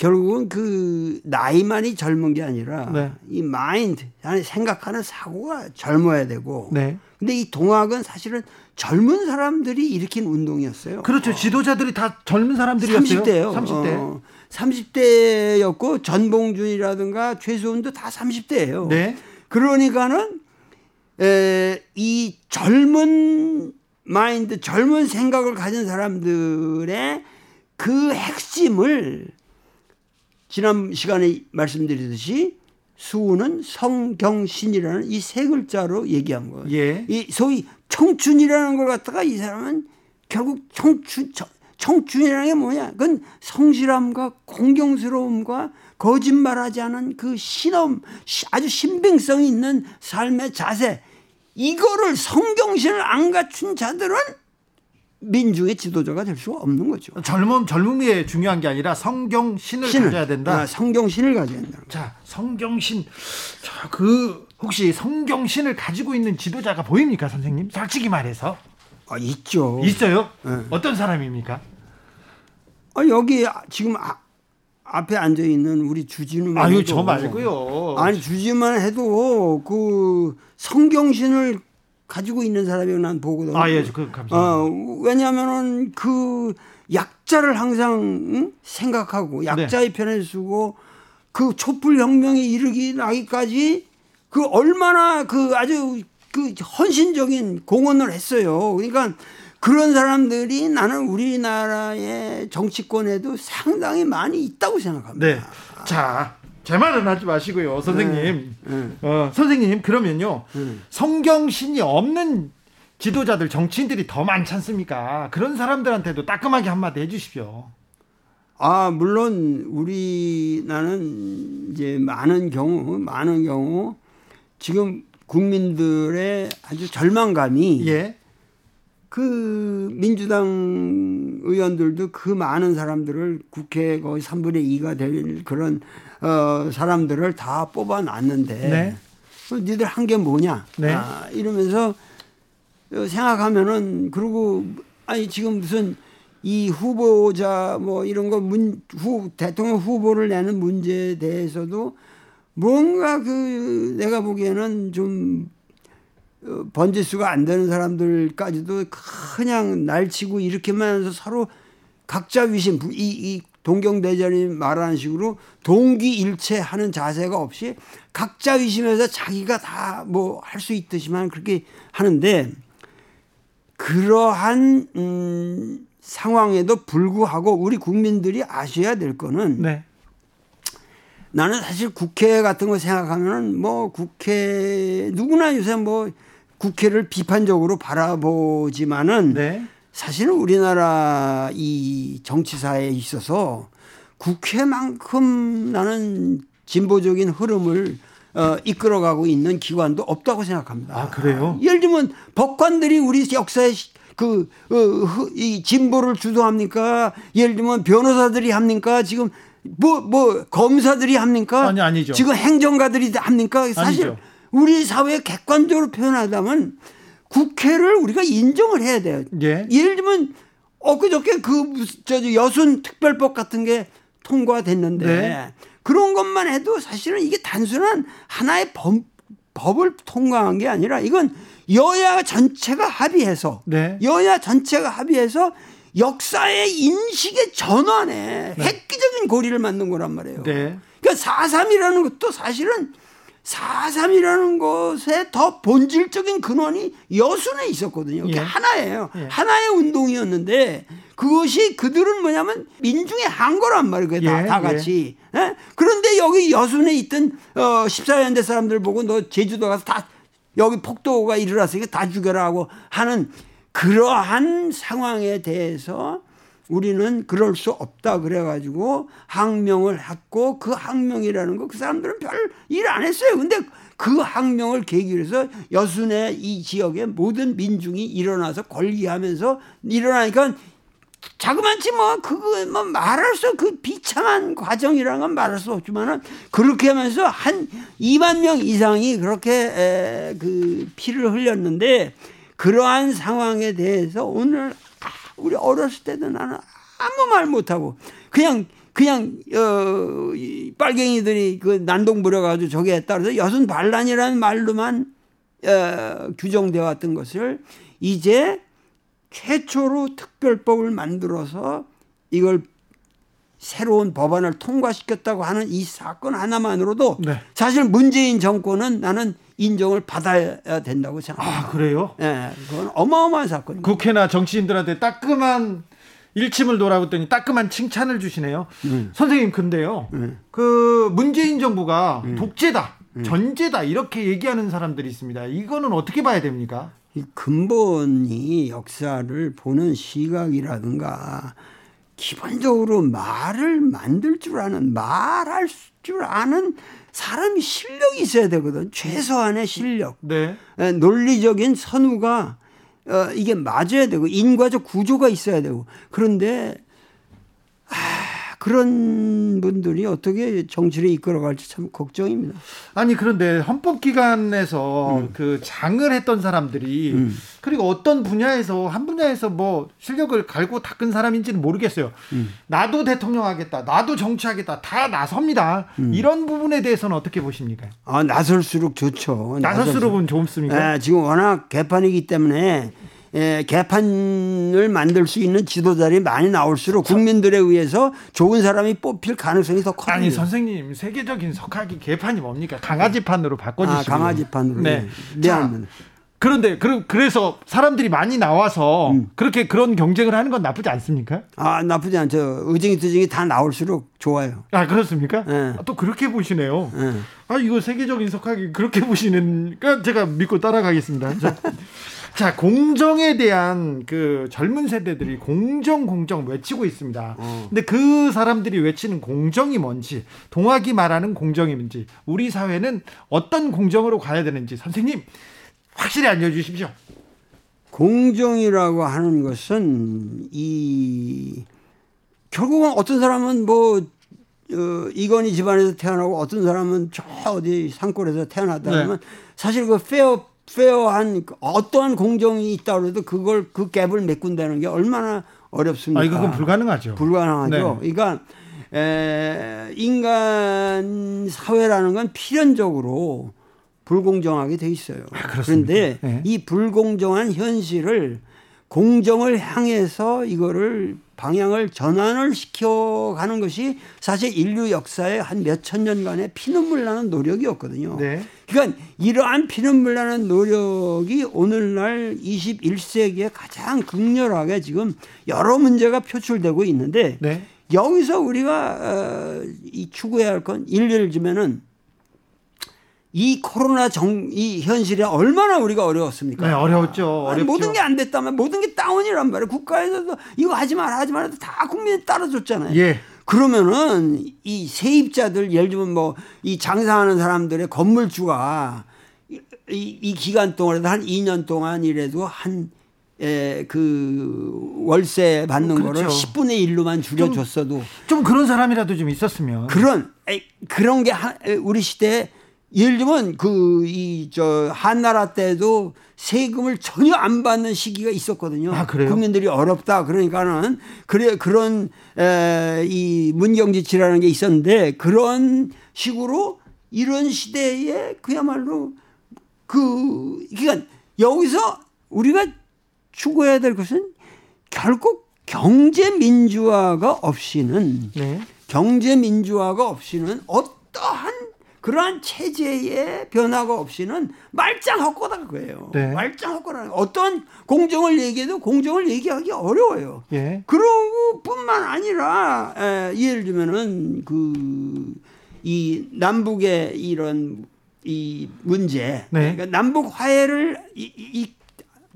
결국은 그 나이만이 젊은 게 아니라 네. 이 마인드, 생각하는 사고가 젊어야 되고. 네. 근데 이 동학은 사실은 젊은 사람들이 일으킨 운동이었어요. 그렇죠. 지도자들이 다 젊은 사람들이었어요. 30대요. 30대. 어, 30대였고 전봉준이라든가 최수훈도 다 30대예요. 네. 그러니까는 에, 이 젊은 마인드, 젊은 생각을 가진 사람들의 그 핵심을 지난 시간에 말씀드렸듯이 수우는 성경신이라는 이 세 글자로 얘기한 거예요. 예. 이 소위 청춘이라는 걸 갖다가 이 사람은 결국 청춘 청- 청춘이라는 게 뭐냐? 그건 성실함과 공경스러움과 거짓말하지 않은 그 신엄, 시- 아주 신빙성이 있는 삶의 자세. 이거를 성경신을 안 갖춘 자들은 민중의 지도자가 될 수가 없는 거죠. 젊음 젊음이 중요한 게 아니라 성경 신을 신을. 가져야 된다. 아, 성경 신을 가져야 된다. 자, 성경 신. 자, 그 혹시 성경 신을 가지고 있는 지도자가 보입니까, 선생님? 솔직히 말해서 아, 있죠. 있어요? 네. 어떤 사람입니까? 아, 여기 지금 아- 앞에 앉아 있는 우리 주진우 아유, 저 말고요. 아니 주지만 해도 그 성경신을 가지고 있는 사람이 난 보거든요. 아, 예, 그 감사합니다. 어, 왜냐하면은 그 약자를 항상 응? 생각하고 약자의 편에 서고 그 촛불 혁명에 이르기 나기까지 그 얼마나 그 아주 그 헌신적인 공헌을 했어요. 그러니까 그런 사람들이 나는 우리나라의 정치권에도 상당히 많이 있다고 생각합니다. 네. 자, 제 말은 하지 마시고요, 선생님. 네. 어, 선생님 그러면요. 네. 성경신이 없는 지도자들 정치인들이 더 많지 않습니까? 그런 사람들한테도 따끔하게 한마디 해주십시오. 아 물론 우리나라는 이제 많은 경우 많은 경우 지금 국민들의 아주 절망감이 예. 그 민주당 의원들도 그 많은 사람들을 국회 거의 3분의 2가 될 그런 어 사람들을 다 뽑아 놨는데 네. 니들 한 게 뭐냐? 네. 아, 이러면서 생각하면은 그리고 아니 지금 무슨 이 후보자 뭐 이런 거 문 후 대통령 후보를 내는 문제에 대해서도 뭔가 그 내가 보기에는 좀 어, 번지수가 안 되는 사람들까지도 그냥 날치고 이렇게만 해서 서로 각자 위심 이, 이 동경대전이 말하는 식으로 동기일체하는 자세가 없이 각자 위심에서 자기가 다 뭐 할 수 있듯이만 그렇게 하는데 그러한 음, 상황에도 불구하고 우리 국민들이 아셔야 될 거는 네. 나는 사실 국회 같은 거 생각하면은 뭐 국회 누구나 요새 뭐 국회를 비판적으로 바라보지만은 네. 사실은 우리나라 이 정치사에 있어서 국회만큼 나는 진보적인 흐름을 어, 이끌어가고 있는 기관도 없다고 생각합니다. 아, 그래요? 예를 들면 법관들이 우리 역사에 그, 어, 이 진보를 주도합니까? 예를 들면 변호사들이 합니까? 지금 뭐, 뭐, 검사들이 합니까? 아니, 아니죠. 지금 행정가들이 합니까? 사실 아니죠. 우리 사회에 객관적으로 표현하자면 국회를 우리가 인정을 해야 돼요. 예. 예를 들면 엊그저께 그 저 여순 특별법 같은 게 통과됐는데 네. 그런 것만 해도 사실은 이게 단순한 하나의 법, 법을 통과한 게 아니라 이건 여야 전체가 합의해서 네. 여야 전체가 합의해서 역사의 인식의 전환에 획기적인 고리를 만든 거란 말이에요. 네. 그러니까 4.3이라는 것도 사실은 4.3이라는 것에 더 본질적인 근원이 여순에 있었거든요. 그게 예. 하나예요. 예. 하나의 운동이었는데 그것이 그들은 뭐냐면 민중의 한 거란 말이에요. 다, 예, 다 같이. 예? 그런데 여기 여순에 있던 어, 14연대 사람들 보고 너 제주도 가서 다 여기 폭도가 일어났으니까 다 죽여라 하고 하는 그러한 상황에 대해서 우리는 그럴 수 없다 그래가지고 항명을 했고 그 항명이라는 거 그 사람들은 별 일 안 했어요. 근데 그 항명을 계기로 해서 여순의 이 지역의 모든 민중이 일어나서 권리하면서 일어나니까 자그만치 뭐 그거 뭐 말할 수 그 비참한 과정이라는 건 말할 수 없지만은 그렇게 하면서 한 2만 명 이상이 그렇게 에, 그 피를 흘렸는데 그러한 상황에 대해서 오늘 아, 우리 어렸을 때도 나는 아무 말 못하고 그냥 그냥 어, 이 빨갱이들이 그 난동 부려가지고 저게 했다 그래서 여순 반란이라는 말로만 어, 규정되어 왔던 것을 이제 최초로 특별법을 만들어서 이걸 새로운 법안을 통과시켰다고 하는 이 사건 하나만으로도 네. 사실 문재인 정권은 나는 인정을 받아야 된다고 생각합니다. 아, 그래요? 예, 그건 어마어마한 사건입니다. 국회나 정치인들한테 따끔한 일침을 돌아봤더니 따끔한 칭찬을 주시네요. 선생님 근데요. 그 문재인 정부가 독재다, 전제다 이렇게 얘기하는 사람들이 있습니다. 이거는 어떻게 봐야 됩니까? 이 근본이 역사를 보는 시각이라든가 기본적으로 말을 만들 줄 아는 말할 줄 아는 사람이 실력이 있어야 되거든. 최소한의 실력. 네. 에, 논리적인 선우가 어, 이게 맞아야 되고 인과적 구조가 있어야 되고 그런데 아, 그런 분들이 어떻게 정치를 이끌어갈지 참 걱정입니다. 아니 그런데 헌법기관에서 그 장을 했던 사람들이 음. 그리고 어떤 분야에서 한 분야에서 뭐 실력을 갈고 닦은 사람인지는 모르겠어요. 나도 대통령 하겠다, 나도 정치하겠다, 다 나섭니다. 이런 부분에 대해서는 어떻게 보십니까? 아 나설수록 좋죠. 나설수록은 좋습니까? 예, 지금 워낙 개판이기 때문에 예, 개판을 만들 수 있는 지도자들이 많이 나올수록 국민들에 의해서 좋은 사람이 뽑힐 가능성이 더 커요. 아니 선생님 세계적인 석학이 개판이 뭡니까? 강아지판으로 바꿔주시고. 아, 강아지판으로. 네. 네. 자, 미안합니다. 그런데 그, 그래서 사람들이 많이 나와서 음. 그렇게 그런 경쟁을 하는 건 나쁘지 않습니까? 아 나쁘지 않죠. 의증이 투증이 다 나올수록 좋아요. 아 그렇습니까? 네. 아, 또 그렇게 보시네요. 예. 아 이거 세계적인 석학이 그렇게 보시니까 제가 믿고 따라가겠습니다. 자, 자 공정에 대한 그 젊은 세대들이 공정 공정 외치고 있습니다. 어. 근데 그 사람들이 외치는 공정이 뭔지 동학이 말하는 공정이 뭔지 우리 사회는 어떤 공정으로 가야 되는지 선생님 확실히 알려 주십시오. 공정이라고 하는 것은 이 결국은 어떤 사람은 뭐 어, 이건희 집안에서 태어나고 어떤 사람은 저 어디 산골에서 태어났다 그러면 네. 사실 그 페어 페어한 그 어떠한 공정이 있다 그래도 그걸 그 갭을 메꾼다는 게 얼마나 어렵습니까? 아, 이건 불가능하죠. 불가능하죠. 네. 그러니까 에, 인간 사회라는 건 필연적으로 불공정하게 돼 있어요. 아? 그런데 네. 이 불공정한 현실을 공정을 향해서 이거를 방향을 전환을 시켜가는 것이 사실 인류 역사의 한 몇 천 년간의 피눈물 나는 노력이었거든요. 네. 그러니까 이러한 피눈물 나는 노력이 오늘날 21세기에 가장 극렬하게 지금 여러 문제가 표출되고 있는데 네. 여기서 우리가 어, 이 추구해야 할 건 일례를 주면은 이 코로나 정 이 현실에 얼마나 우리가 어려웠습니까? 네, 어려웠죠. 아니. 모든 게 안 됐다면 모든 게 다운이란 말이에요. 국가에서도 이거 하지 마라 하지 마라 다 국민이 따라줬잖아요. 예. 그러면은 이 세입자들 예를 들면 뭐 이 장사하는 사람들의 건물주가 이, 이, 이 기간 동안에도 한 2년 동안이라도 한 에, 그 월세 받는 그렇죠. 거를 10분의 1로만 줄여줬어도 좀 그런 사람이라도 좀 있었으면. 그런 에이, 그런 게 하- 에, 우리 시대에 예를 들면 그 이 저 한나라 때도 세금을 전혀 안 받는 시기가 있었거든요. 아, 그래요? 국민들이 어렵다 그러니까는 그래 그런 에, 이 문경지치라는 게 있었는데 그런 식으로 이런 시대에 그야말로 그 그러니까 여기서 우리가 추구해야 될 것은 결국 경제 민주화가 없이는 네. 경제 민주화가 없이는 어떠한 그러한 체제의 변화가 없이는 말짱 헛거다 그거예요. 네. 말짱 헛거라는 거예요. 어떤 공정을 얘기해도 공정을 얘기하기 어려워요. 예. 그러고 뿐만 아니라 에, 예를 들면은 그 이 남북의 이런 이 문제, 네. 그러니까 남북 화해를 이, 이,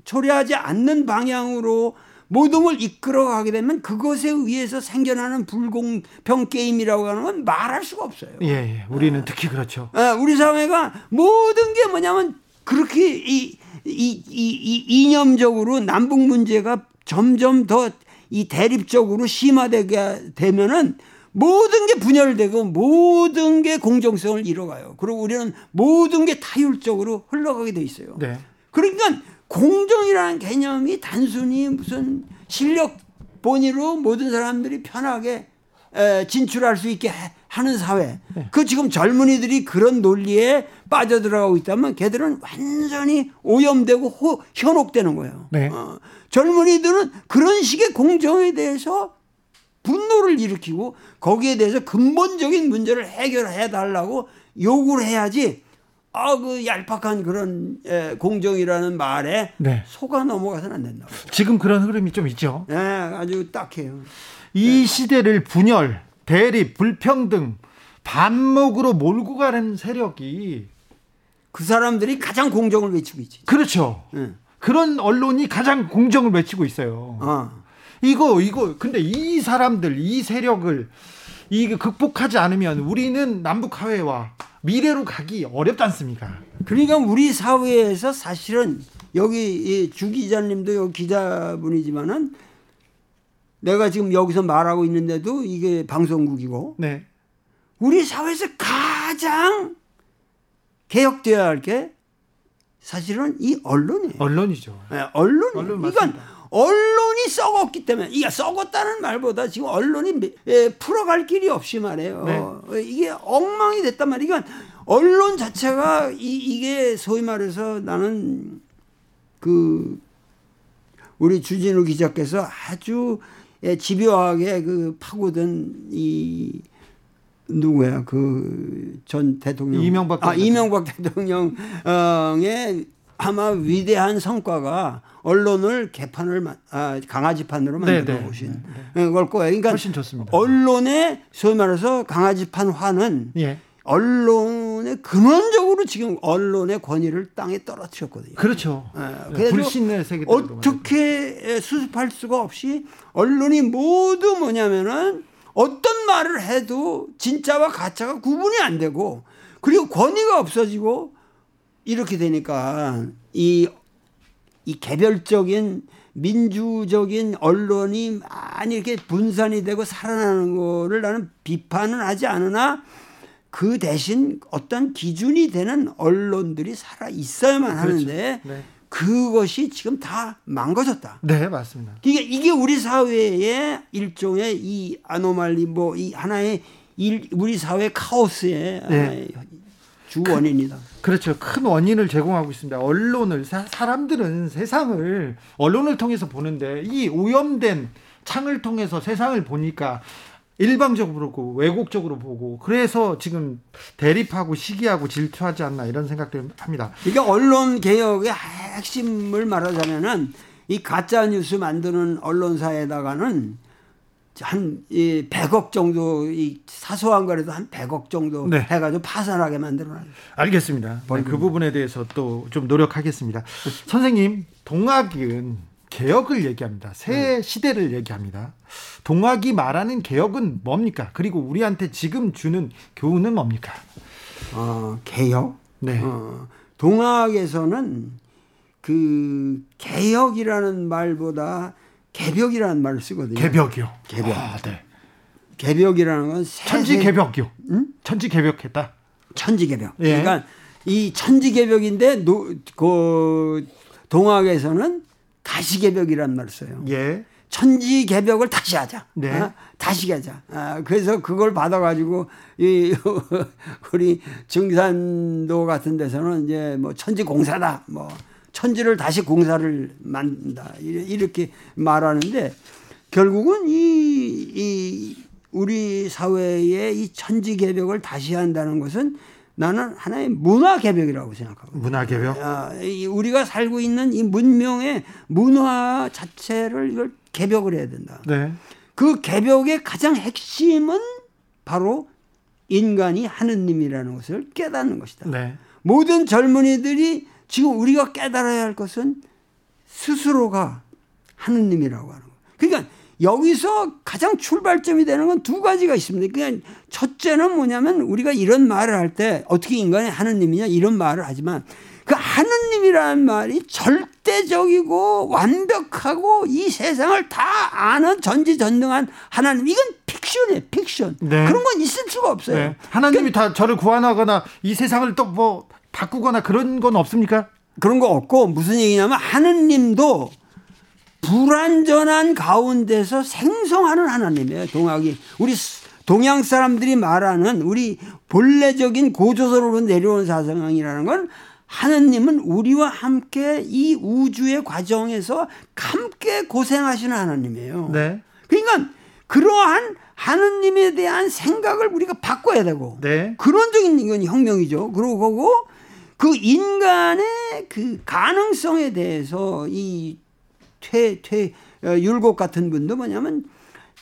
초래하지 않는 방향으로 모든 걸 이끌어가게 되면 그것에 의해서 생겨나는 불공평 게임이라고 하는 건 말할 수가 없어요. 예, 예. 우리는 특히 그렇죠. 아, 우리 사회가 모든 게 뭐냐면 그렇게 이, 이, 이, 이 이념적으로 남북 문제가 점점 더 이 대립적으로 심화되게 되면은 모든 게 분열되고 모든 게 공정성을 잃어가요. 그리고 우리는 모든 게 타율적으로 흘러가게 돼 있어요. 네. 그러니까 공정이라는 개념이 단순히 무슨 실력 본위로 모든 사람들이 편하게 에, 진출할 수 있게 해- 하는 사회. 네. 그 지금 젊은이들이 그런 논리에 빠져들어가고 있다면 걔들은 완전히 오염되고 호- 현혹되는 거예요. 네. 어, 젊은이들은 그런 식의 공정에 대해서 분노를 일으키고 거기에 대해서 근본적인 문제를 해결해 달라고 요구를 해야지 아 그 얄팍한 그런 에, 공정이라는 말에 네. 속아 넘어가서는 안 된다고. 지금 그런 흐름이 좀 있죠. 예, 아주 딱해요. 이 시대를 분열, 대립, 불평등, 반목으로 몰고 가는 세력이 그 사람들이 가장 공정을 외치고 있지. 그렇죠. 예. 그런 언론이 가장 공정을 외치고 있어요. 어. 이거 이거 근데 이 사람들 이 세력을 이게 극복하지 않으면 우리는 남북 화해와 미래로 가기 어렵지 않습니까? 그러니까 우리 사회에서 사실은 여기 이주 기자님도 여기 기자분이지만은 내가 지금 여기서 말하고 있는데도 이게 방송국이고 네. 우리 사회에서 가장 개혁되어야 할 게 사실은 이 언론이에요. 언론이죠. 예, 언론. 언론 그러니까 맞습니다. 언론이 썩었기 때문에 이게 썩었다는 말보다 지금 언론이 미- 예, 풀어갈 길이 없이 말해요. 네. 어, 이게 엉망이 됐단 말이야. 그러니까 언론 자체가 이, 이게 소위 말해서 나는 그 우리 주진우 기자께서 아주 예, 집요하게 그 파고든 이 누구야 그 전 대통령 이명박 아전 이명박 대통령의 아마 위대한 성과가 언론을 개판을 마- 아, 강아지판으로 네, 만들어 네, 오신 걸 거예요. 그러니까 훨씬 좋습니다. 언론의 소위 말해서 강아지판 화는 예. 언론의 근원적으로 지금 언론의 권위를 땅에 떨어뜨렸거든요. 그렇죠. 예, 네, 그래서 불신의 세계 어떻게 수습할 수가 없이 언론이 모두 뭐냐면은 어떤 말을 해도 진짜와 가짜가 구분이 안 되고 그리고 권위가 없어지고 이렇게 되니까 이, 이 개별적인 민주적인 언론이 많이 이렇게 분산이 되고 살아나는 거를 나는 비판은 하지 않으나 그 대신 어떤 기준이 되는 언론들이 살아 있어야만 그렇죠. 하는데 네. 그것이 지금 다 망가졌다. 네, 맞습니다. 이게 이게 우리 사회의 일종의 이 아노말리 뭐 이 하나의 일, 우리 사회 카오스의 네. 주 원인이다. 그렇죠. 큰 원인을 제공하고 있습니다. 언론을 사, 사람들은 세상을 언론을 통해서 보는데 이 오염된 창을 통해서 세상을 보니까 일방적으로 보고 왜곡적으로 보고 그래서 지금 대립하고 시기하고 질투하지 않나 이런 생각들 합니다. 이게 언론 개혁의 핵심을 말하자면은 이 가짜 뉴스 만드는 언론사에다가는 한 이 100억 정도 이 사소한 거라도 한 100억 정도 네. 해가지고 파산하게 만들어놔요. 알겠습니다. 네, 그 부분에 대해서 또 좀 노력하겠습니다. 선생님, 동학은 개혁을 얘기합니다. 새 시대를 얘기합니다. 동학이 말하는 개혁은 뭡니까? 그리고 우리한테 지금 주는 교훈은 뭡니까? 어, 개혁. 네. 어, 동학에서는 그 개혁이라는 말보다 개벽이라는 말을 쓰거든요. 개벽이요. 개벽. 아, 네. 개벽이라는 건 세- 천지 세- 개벽이요. 천지 개벽했다. 천지 개벽. 예. 그러니까 이 천지 개벽인데 노, 그 동학에서는 가시개벽이라는 말을 써요. 예. 천지 개벽을 다시 하자. 네. 어? 다시 하자. 아, 그래서 그걸 받아가지고 이 우리 증산도 같은 데서는 이제 뭐 천지 공사다. 뭐 천지를 다시 공사를 만든다. 이렇게 말하는데 결국은 이, 이 우리 사회의 이 천지 개벽을 다시 한다는 것은 나는 하나의 문화 개벽이라고 생각하고 문화 개벽. 아, 이 우리가 살고 있는 이 문명의 문화 자체를 이걸 개벽을 해야 된다. 네. 그 개벽의 가장 핵심은 바로 인간이 하느님이라는 것을 깨닫는 것이다. 네. 모든 젊은이들이 지금 우리가 깨달아야 할 것은 스스로가 하느님이라고 하는 거예요. 그러니까 여기서 가장 출발점이 되는 건 두 가지가 있습니다. 그냥 첫째는 뭐냐면 우리가 이런 말을 할 때 어떻게 인간이 하느님이냐 이런 말을 하지만 그 하느님이라는 말이 절대적이고 완벽하고 이 세상을 다 아는 전지전능한 하나님 이건 픽션이에요 픽션 네. 그런 건 있을 수가 없어요 네. 하나님이 다 저를 구원하거나 이 세상을 또 뭐 바꾸거나 그런 건 없습니까? 그런 거 없고 무슨 얘기냐면 하느님도 불완전한 가운데서 생성하는 하나님이에요. 동학이 우리 스- 동양 사람들이 말하는 우리 본래적인 고조선으로 내려온 사상이라는 건 하느님은 우리와 함께 이 우주의 과정에서 함께 고생하시는 하나님이에요. 네. 그러니까 그러한 하느님에 대한 생각을 우리가 바꿔야 되고 네. 근원적인 이건 혁명이죠. 그러고 그 인간의 그 가능성에 대해서 이 퇴, 퇴, 어, 율곡 같은 분도 뭐냐면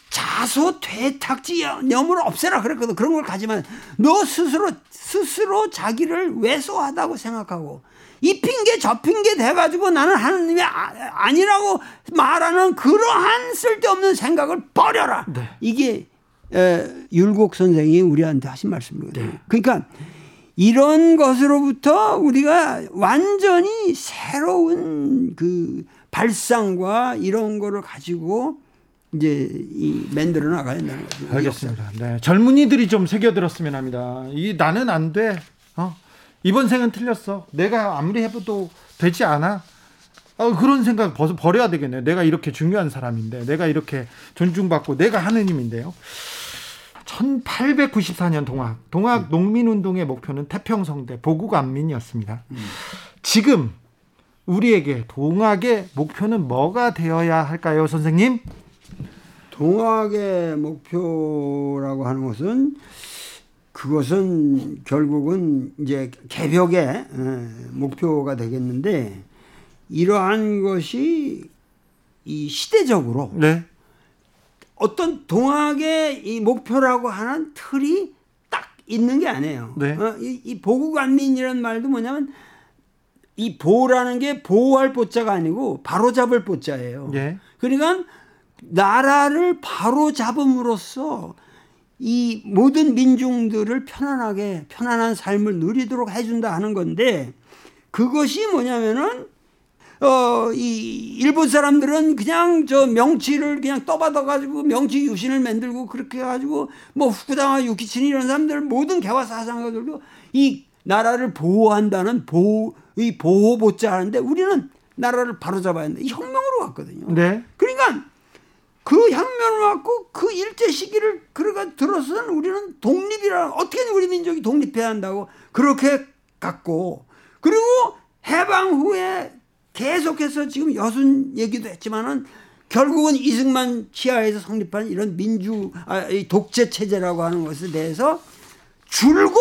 자소 퇴탁지 염을 없애라 그랬거든. 그런 걸 가지만 너 스스로, 스스로 자기를 왜소하다고 생각하고 이 핑계 저 핑계 대가지고 나는 하나님이 아- 아니라고 말하는 그러한 쓸데없는 생각을 버려라. 네. 이게 에, 율곡 선생이 우리한테 하신 말씀이거든요. 그러니까 이런 것으로부터 우리가 완전히 새로운 그 발상과 이런 거를 가지고 이제 이 만들어 나가야 된다는 거죠. 알겠습니다. 네. 젊은이들이 좀 새겨들었으면 합니다. 이 나는 안 돼. 어? 이번 생은 틀렸어. 내가 아무리 해봐도 되지 않아. 어, 그런 생각 벌- 버려야 되겠네요. 내가 이렇게 중요한 사람인데, 내가 이렇게 존중받고, 내가 하느님인데요. 1894년 동학, 동학 농민운동의 목표는 태평성대, 보국 안민이었습니다. 지금 우리에게 동학의 목표는 뭐가 되어야 할까요, 선생님? 동학의 목표라고 하는 것은 그것은 결국은 이제 개벽의 에, 목표가 되겠는데 이러한 것이 이 시대적으로 네. 어떤 동학의 이 목표라고 하는 틀이 딱 있는 게 아니에요. 네. 어, 이, 이 보국안민이라는 말도 뭐냐면 이 보라는 게 보호할 보자가 아니고 바로잡을 보자예요. 예. 그러니까 나라를 바로잡음으로써 이 모든 민중들을 편안하게 편안한 삶을 누리도록 해준다 하는 건데 그것이 뭐냐면은 어, 이 일본 사람들은 그냥 저 명치를 그냥 떠받아 가지고 명치 유신을 만들고 그렇게 해 가지고 뭐 후쿠다마 유키친 이런 사람들 모든 개화 사상가들도 이 나라를 보호한다는 보호 이 보호 보자 하는데 우리는 나라를 바로잡아야 한다. 이 혁명으로 왔거든요. 네. 그러니까 그 혁명을 왔고 그 일제 시기를 그러가 들어서는 우리는 독립이라 어떻게 우리 민족이 독립해야 한다고 그렇게 갔고 그리고 해방 후에 계속해서 지금 여순 얘기도 했지만은 결국은 이승만 치하에서 성립한 이런 민주 아, 독재 체제라고 하는 것에 대해서 줄곧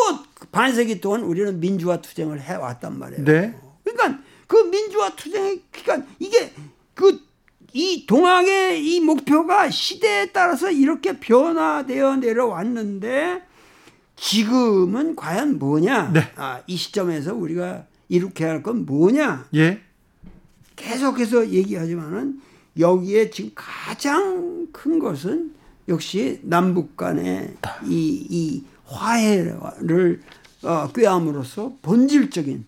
반세기 동안 우리는 민주화 투쟁을 해 왔단 말이에요. 네. 그러니까 그 민주화 투쟁의 그러니까 이게 그 이 동학의 이 목표가 시대에 따라서 이렇게 변화되어 내려왔는데 지금은 과연 뭐냐? 네. 아, 이 시점에서 우리가 이렇게 할건 뭐냐? 예. 계속해서 얘기하지만은 여기에 지금 가장 큰 것은 역시 남북 간의 이, 이 화해를 어, 꾀함으로써 본질적인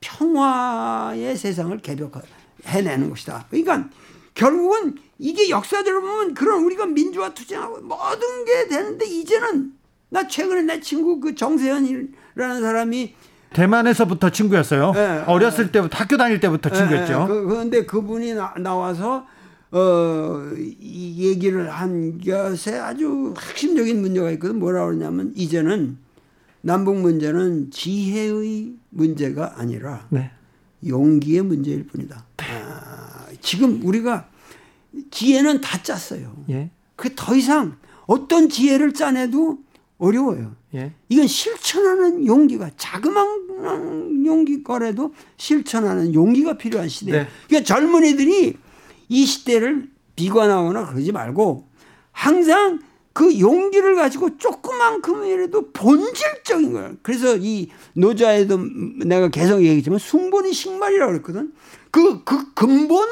평화의 세상을 개벽해내는 것이다. 그러니까 결국은 이게 역사적으로 보면 그런 우리가 민주화 투쟁하고 모든 게 되는데 이제는 나 최근에 내 친구 그 정세현이라는 사람이 대만에서부터 친구였어요. 네. 어렸을 때부터 학교 다닐 때부터 친구였죠. 예, 예. 그, 그런데 그분이 나, 나와서 어, 이 얘기를 한 것에 아주 핵심적인 문제가 있거든. 뭐라 그러냐면 이제는 남북 문제는 지혜의 문제가 아니라 네. 용기의 문제일 뿐이다. 아, 지금 우리가 지혜는 다 짰어요. 예. 그더 이상 어떤 지혜를 짜내도 어려워요. 예. 이건 실천하는 용기가 자그마한 용기 거래도 실천하는 용기가 필요한 시대예요. 네. 그러니까 젊은이들이 이 시대를 비관하거나 그러지 말고 항상 그 용기를 가지고 조그만큼이라도 본질적인 거예요. 그래서 이 노자에도 내가 계속 얘기했지만 숭본이 식말이라고 그랬거든. 그, 그 근본을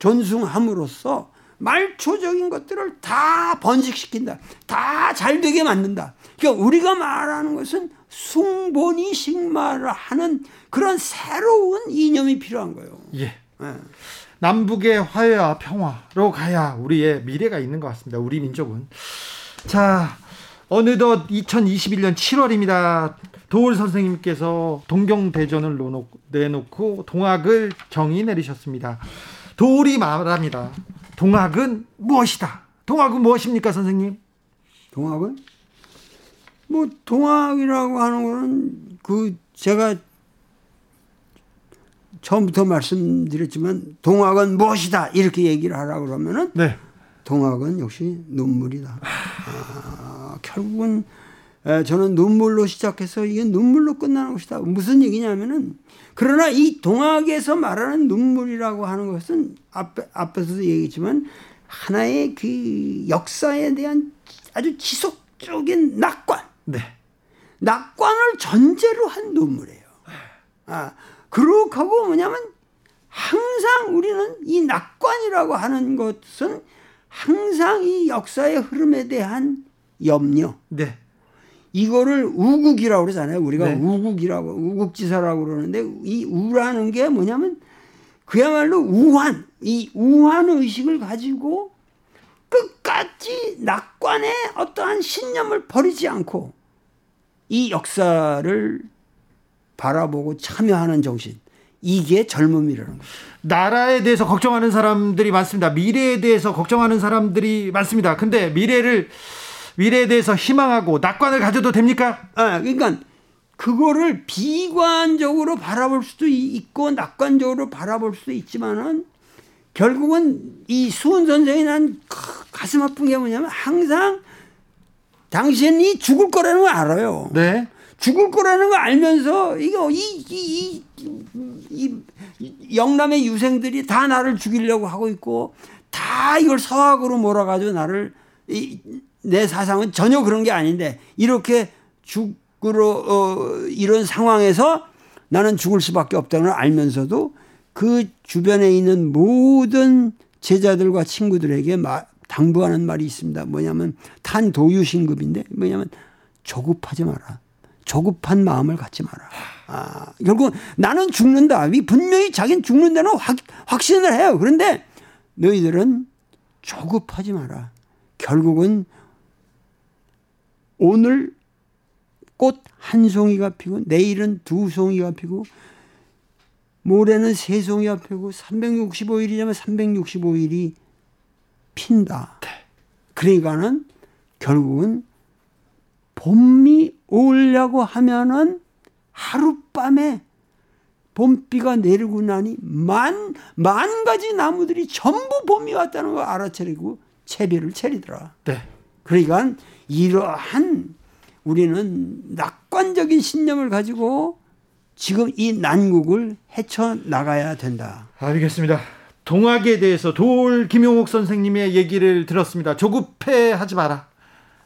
존중함으로써 말초적인 것들을 다 번식시킨다. 다 잘되게 만든다. 그러니까 우리가 말하는 것은 숭본이 식말을 하는 그런 새로운 이념이 필요한 거예요. 예. 예. 남북의 화해와 평화로 가야 우리의 미래가 있는 것 같습니다. 우리 민족은. 자, 어느덧 2021년 7월입니다. 도울 선생님께서 동경대전을 내놓고 동학을 정의 내리셨습니다. 도울이 말합니다. 동학은 무엇이다? 동학은 무엇입니까, 선생님? 동학은? 뭐, 동학이라고 하는 거는 그 제가 처음부터 말씀드렸지만 동학은 무엇이다 이렇게 얘기를 하라고 그러면은 네. 동학은 역시 눈물이다. 아, 결국은 에, 저는 눈물로 시작해서 이게 눈물로 끝나는 것이다. 무슨 얘기냐면은 그러나 이 동학에서 말하는 눈물이라고 하는 것은 앞에, 앞에서도 얘기했지만 하나의 그 역사에 대한 아주 지속적인 낙관. 네. 낙관을 전제로 한 눈물이에요. 아, 그렇하고 뭐냐면 항상 우리는 이 낙관이라고 하는 것은 항상 이 역사의 흐름에 대한 염려. 네. 이거를 우국이라고 그러잖아요. 우리가 네. 우국이라고 우국지사라고 그러는데 이 우라는 게 뭐냐면 그야말로 우환 이 우환 의식을 가지고 끝까지 낙관의 어떠한 신념을 버리지 않고 이 역사를 바라보고 참여하는 정신 이게 젊음이라는 거죠. 나라에 대해서 걱정하는 사람들이 많습니다. 미래에 대해서 걱정하는 사람들이 많습니다. 근데 미래를 미래에 대해서 희망하고 낙관을 가져도 됩니까? 아, 그러니까 그거를 비관적으로 바라볼 수도 있고 낙관적으로 바라볼 수도 있지만은 결국은 이 수은 선생이 난 가슴 아픈 게 뭐냐면 항상 당신이 죽을 거라는 걸 알아요. 네. 죽을 거라는 걸 알면서 이거 이, 이, 이, 이 영남의 유생들이 다 나를 죽이려고 하고 있고 다 이걸 서학으로 몰아가지고 나를 이, 내 사상은 전혀 그런 게 아닌데 이렇게 죽으로 어, 이런 상황에서 나는 죽을 수밖에 없다는 걸 알면서도 그 주변에 있는 모든 제자들과 친구들에게 마, 당부하는 말이 있습니다. 뭐냐면 탄도유 신급인데 뭐냐면 조급하지 마라. 조급한 마음을 갖지 마라. 아, 결국 나는 죽는다. 이 분명히 자기는 죽는다는 확, 확신을 해요. 그런데 너희들은 조급하지 마라. 결국은 오늘 꽃 한 송이가 피고 내일은 두 송이가 피고 모레는 세 송이가 피고 365일이냐면 365일이 핀다. 그러니까는 결국은 봄이 오려고 하면은 하룻밤에 봄비가 내리고 나니 만, 만 가지 나무들이 전부 봄이 왔다는 걸 알아차리고 채비를 차리더라. 네. 그러니까 이러한 우리는 낙관적인 신념을 가지고 지금 이 난국을 헤쳐 나가야 된다. 알겠습니다. 동학에 대해서 도올 김용옥 선생님의 얘기를 들었습니다. 조급해 하지 마라.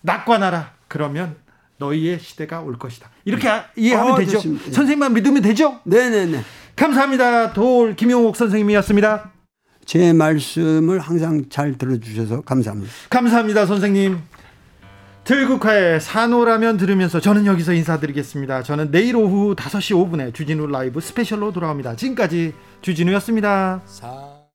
낙관하라. 그러면 너희의 시대가 올 것이다. 이렇게 이해하면 어, 되죠. 좋습니다. 선생님만 믿으면 되죠. 네네네. 감사합니다. 도올 김용옥 선생님이었습니다. 제 말씀을 항상 잘 들어주셔서 감사합니다. 감사합니다, 선생님. 들국화의 산호라면 들으면서 저는 여기서 인사드리겠습니다. 저는 내일 오후 5시 5분에 주진우 라이브 스페셜로 돌아옵니다. 지금까지 주진우였습니다. 사